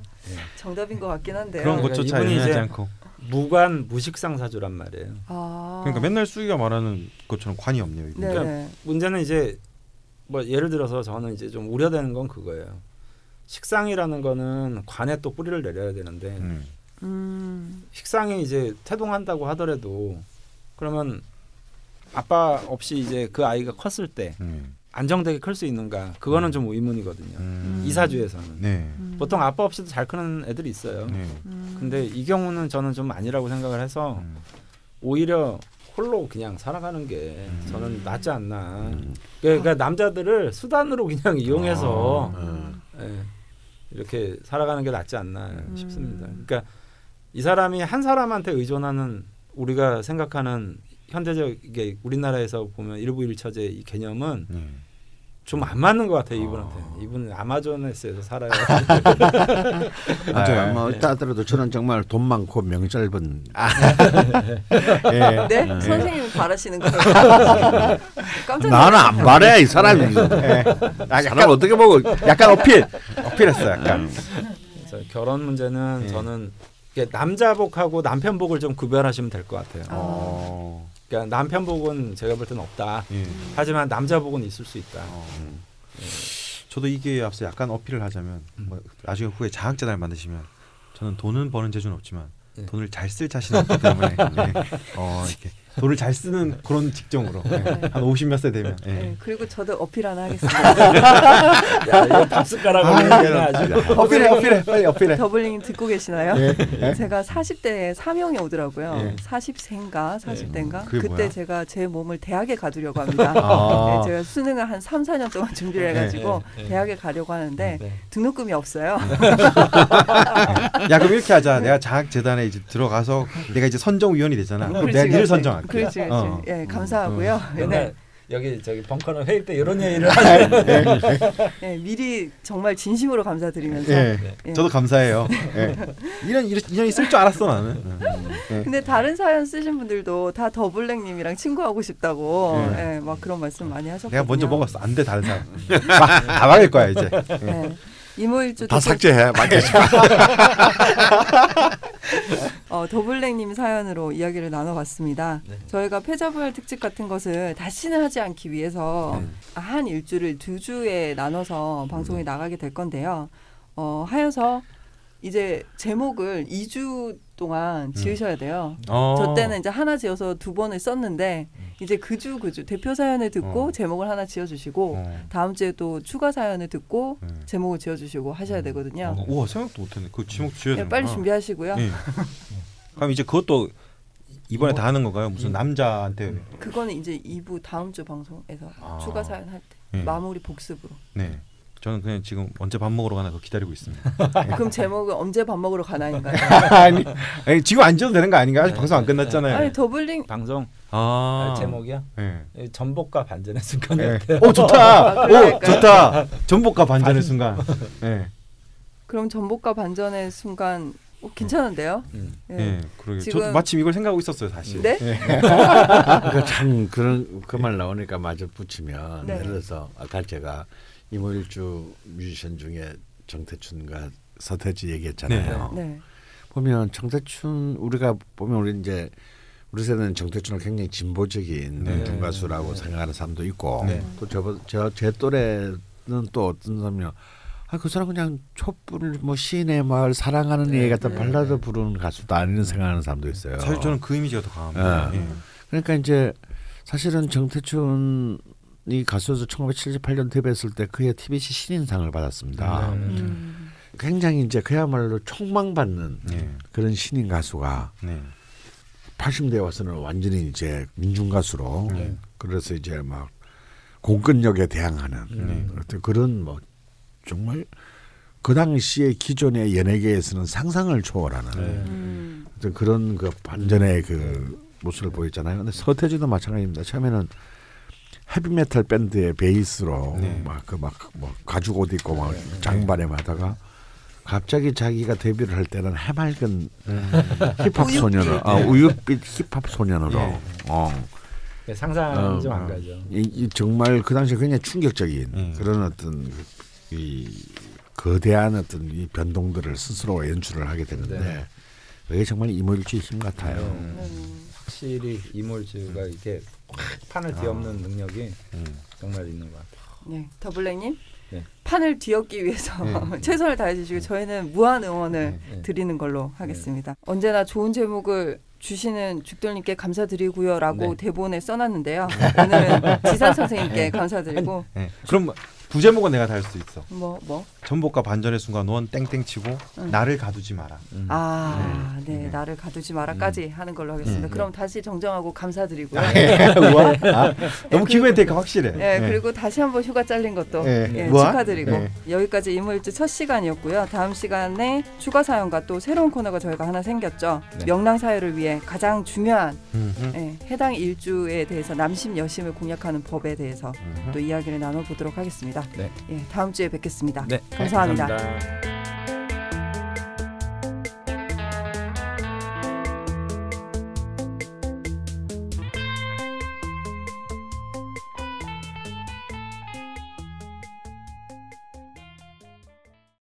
정답인 것 같긴 한데요. 그런 그러니까 것조차 이분이 이제 않고. 무관 무식상 사주란 말이에요. 아. 그러니까 맨날 수기가 말하는 것처럼 관이 없네요. 이분. 네. 그러니까 문제는 이제 뭐 예를 들어서 저는 이제 좀 우려되는 건 그거예요. 식상이라는 거는 관에 또 뿌리를 내려야 되는데 음. 음. 식상이 이제 태동한다고 하더라도 그러면 아빠 없이 이제 그 아이가 컸을 때 음. 안정되게 클 수 있는가 그거는 좀 의문이거든요. 음. 이사주에서는 네. 음. 보통 아빠 없이도 잘 크는 애들이 있어요. 네. 음. 근데 이 경우는 저는 좀 아니라고 생각을 해서 음. 오히려 홀로 그냥 살아가는 게 음. 저는 낫지 않나. 음. 그러니까 남자들을 수단으로 그냥 이용해서 아. 음. 예. 이렇게 살아가는 게 낫지 않나 음. 싶습니다. 그러니까 이 사람이 한 사람한테 의존하는 우리가 생각하는 현대적 이게 우리나라에서 보면 일부일처제 이 개념은 네. 좀 안 맞는 것 같아요 이분한테. 이분은 아마존에서 살아요. 맞아요. 아, 뭐 예. 따더라도 저는 정말 돈 많고 명 짧은 예. 네? 네. 선생님이 바라시는 거예요. 깜짝 나는 안 바래 이 사람이. 예. 아, 약간 어떻게 보고 약간 어필 어필했어 약간. 그래서 결혼 문제는 예. 저는 이게 남자복하고 남편복을 좀 구별하시면 될 것 같아요. 어. 그러니까 남편복은 제가 볼 때는 없다. 예. 하지만 남자복은 있을 수 있다. 어. 저도 이게 앞서 약간 어필을 하자면 뭐 나중에 후에 자학재단을 만드시면 저는 돈은 버는 재주는 없지만 네. 돈을 잘 쓸 자신이 없기 때문에 네. 어, 이렇게 돈을 잘 쓰는 그런 직종으로 네. 한 50몇 세 되면 예. 네, 그리고 저도 어필 하나 하겠습니다. 야, 이거 밥 숟가락을 아, 아주. 어필해 어필해 빨리 어필해 더블링 듣고 계시나요? 예. 제가 40대에 사명이 오더라고요. 예. 40세인가 40대인가 그게 그때 뭐야? 제가 제 몸을 대학에 가두려고 합니다. 아. 네, 제가 수능을 한 3, 4년 동안 준비를 해가지고 예, 예. 대학에 가려고 하는데 네. 등록금이 없어요. 야 그럼 이렇게 하자 내가 자학재단에 이제 들어가서 내가 이제 선정위원이 되잖아 그럼 내가 니를 선정할게 그렇지, 그렇지. 어. 예, 감사하고요. 맨날 네. 여기 저기 벙커는 회의 때 이런 얘기를 하죠. 예, 미리 정말 진심으로 감사드리면서. 예. 예. 저도 감사해요 예. 이런 이런 인연이 있을 줄 알았어 나는 예. 근데 다른 사연 쓰신 분들도 다 더블랙님이랑 친구하고 싶다고 막 그런 말씀 많이 하셨거든요. 내가 먼저 먹었어 안 돼 다른 사람 막, 다 막을 거야 이제 네. 이모일주 다 삭제해. 맞겠지. 어, 더블랙님 사연으로 이야기를 나눠봤습니다. 네. 저희가 패자부활 특집 같은 것을 다시는 하지 않기 위해서 네. 한 일주를 두 주에 나눠서 방송에 나가게 될 건데요. 어, 하여서 이제 제목을 2주 동안 지으셔야 돼요. 어. 저 때는 이제 하나 지어서 두 번을 썼는데 이제 그주 그주 대표 사연을 듣고 어. 제목을 하나 지어주시고 어. 다음 주에 또 추가 사연을 듣고 네. 제목을 지어주시고 하셔야 되거든요. 어, 우와 생각도 못했네. 그 지목 지어야 예, 되는 빨리 준비하시고요. 예. 그럼 이제 그것도 이번에 다 하는 건가요? 무슨 남자한테 그거는 이제 2부 다음 주 방송에서 아. 추가 사연 할때 예. 마무리 복습으로. 네. 저는 그냥 지금 언제 밥 먹으러 가나 그거 기다리고 있습니다. 그럼 제목은 언제 밥 먹으러 가나인가요? 아니, 아니 지금 안 지어도 되는 거 아닌가? 아직 방송 안 끝났잖아요. 아니 더블링 방송 아 제목이요? 예. 이 전복과 반전의 순간 예. 같아요. 오 좋다. 아, 오. 좋다. 전복과 반전의 순간. 예. 그럼 전복과 반전의 순간 어, 괜찮은데요? 음. 예. 예. 그러게. 지금- 저 마침 이걸 생각하고 있었어요, 사실. 네? 예. 그러니까 참 그런 그 말 나오니까 마저 붙이면 네. 예를 들어서 아까 제가 이모일주 뮤지션 중에 정태춘과 서태지 얘기했잖아요. 네. 보면 정태춘 우리가 보면 우리 이제 우리 세대는 정태춘을 굉장히 진보적인 네. 네. 가수라고 생각하는 사람도 있고 네. 또 저보 저제 또래는 또 어떤 사람이요. 아그 사람 그냥 촛불 뭐 시내 마을 사랑하는 얘기 같은 발라드 부르는 가수도 아니는 생각하는 사람도 있어요. 사실 저는 그 이미지가 더 강합니다. 예. 예. 그러니까 이제 사실은 정태춘이 가수에서 1978년 데뷔했을 때 그의 TBC 신인상을 받았습니다. 네. 음. 굉장히 이제 그야말로 촉망받는 네. 그런 신인 가수가 네. 80대 와서는 완전히 이제 민중 가수로 네. 그래서 이제 막 공권력에 대항하는 네. 어떤 그런 뭐 정말 그 당시의 기존의 연예계에서는 상상을 초월하는 네. 음. 어떤 그런 그 반전의 그 모습을 보였잖아요. 근데 서태지도 마찬가지입니다. 처음에는 헤비메탈 밴드의 베이스로 네. 막그막뭐 가죽 옷 입고 막 장발에 마다가 갑자기 자기가 데뷔를 할 때는 해맑은 힙합 우윳빛. 소년으로 아, 우윳빛 힙합 소년으로 네. 어. 네, 상상 좀 어, 안 어. 가죠. 이, 이 정말 그 당시에 굉장히 충격적인 음. 그런 어떤 그, 이 거대한 어떤 이 변동들을 스스로 연출을 하게 되는데 네. 그게 정말 이모일주의 힘 같아요. 음. 음. 확실히 이몰즈가 이렇게 확 판을 뒤엎는 능력이 음. 정말 있는 것 같아요. 네, 더블랙님 네. 판을 뒤엎기 위해서 네. 최선을 다해주시고 저희는 무한 응원을 네. 드리는 걸로 하겠습니다. 언제나 좋은 제목을 주시는 죽돌님께 감사드리고요라고 네. 대본에 써놨는데요. 오늘은 지산 선생님께 감사드리고 네. 그럼 부제목은 내가 다할수 있어. 뭐 뭐? 전복과 반전의 순간 넌 땡땡 치고 응. 나를 가두지 마라. 음. 아, 네, 네. 나를 가두지 마라까지 하는 걸로 하겠습니다. 음, 그럼 다시 정정하고 감사드리고요. 우와. 아, 너무 그리고- 기브앤테이크 확실해. 네, 네. 그리고 다시 한번 휴가 잘린 것도 네. 예. 축하드리고 네. 여기까지 이모일주 첫 시간이었고요. 다음 시간에 추가 사연과 또 새로운 코너가 저희가 하나 생겼죠. 네. 명랑 사회를 위해 가장 중요한. 예, 해당 일주에 대해서 남심 여심을 공략하는 법에 대해서 음흠. 또 이야기를 나눠보도록 하겠습니다. 네. 예, 다음 주에 뵙겠습니다. 네, 감사합니다. 감사합니다.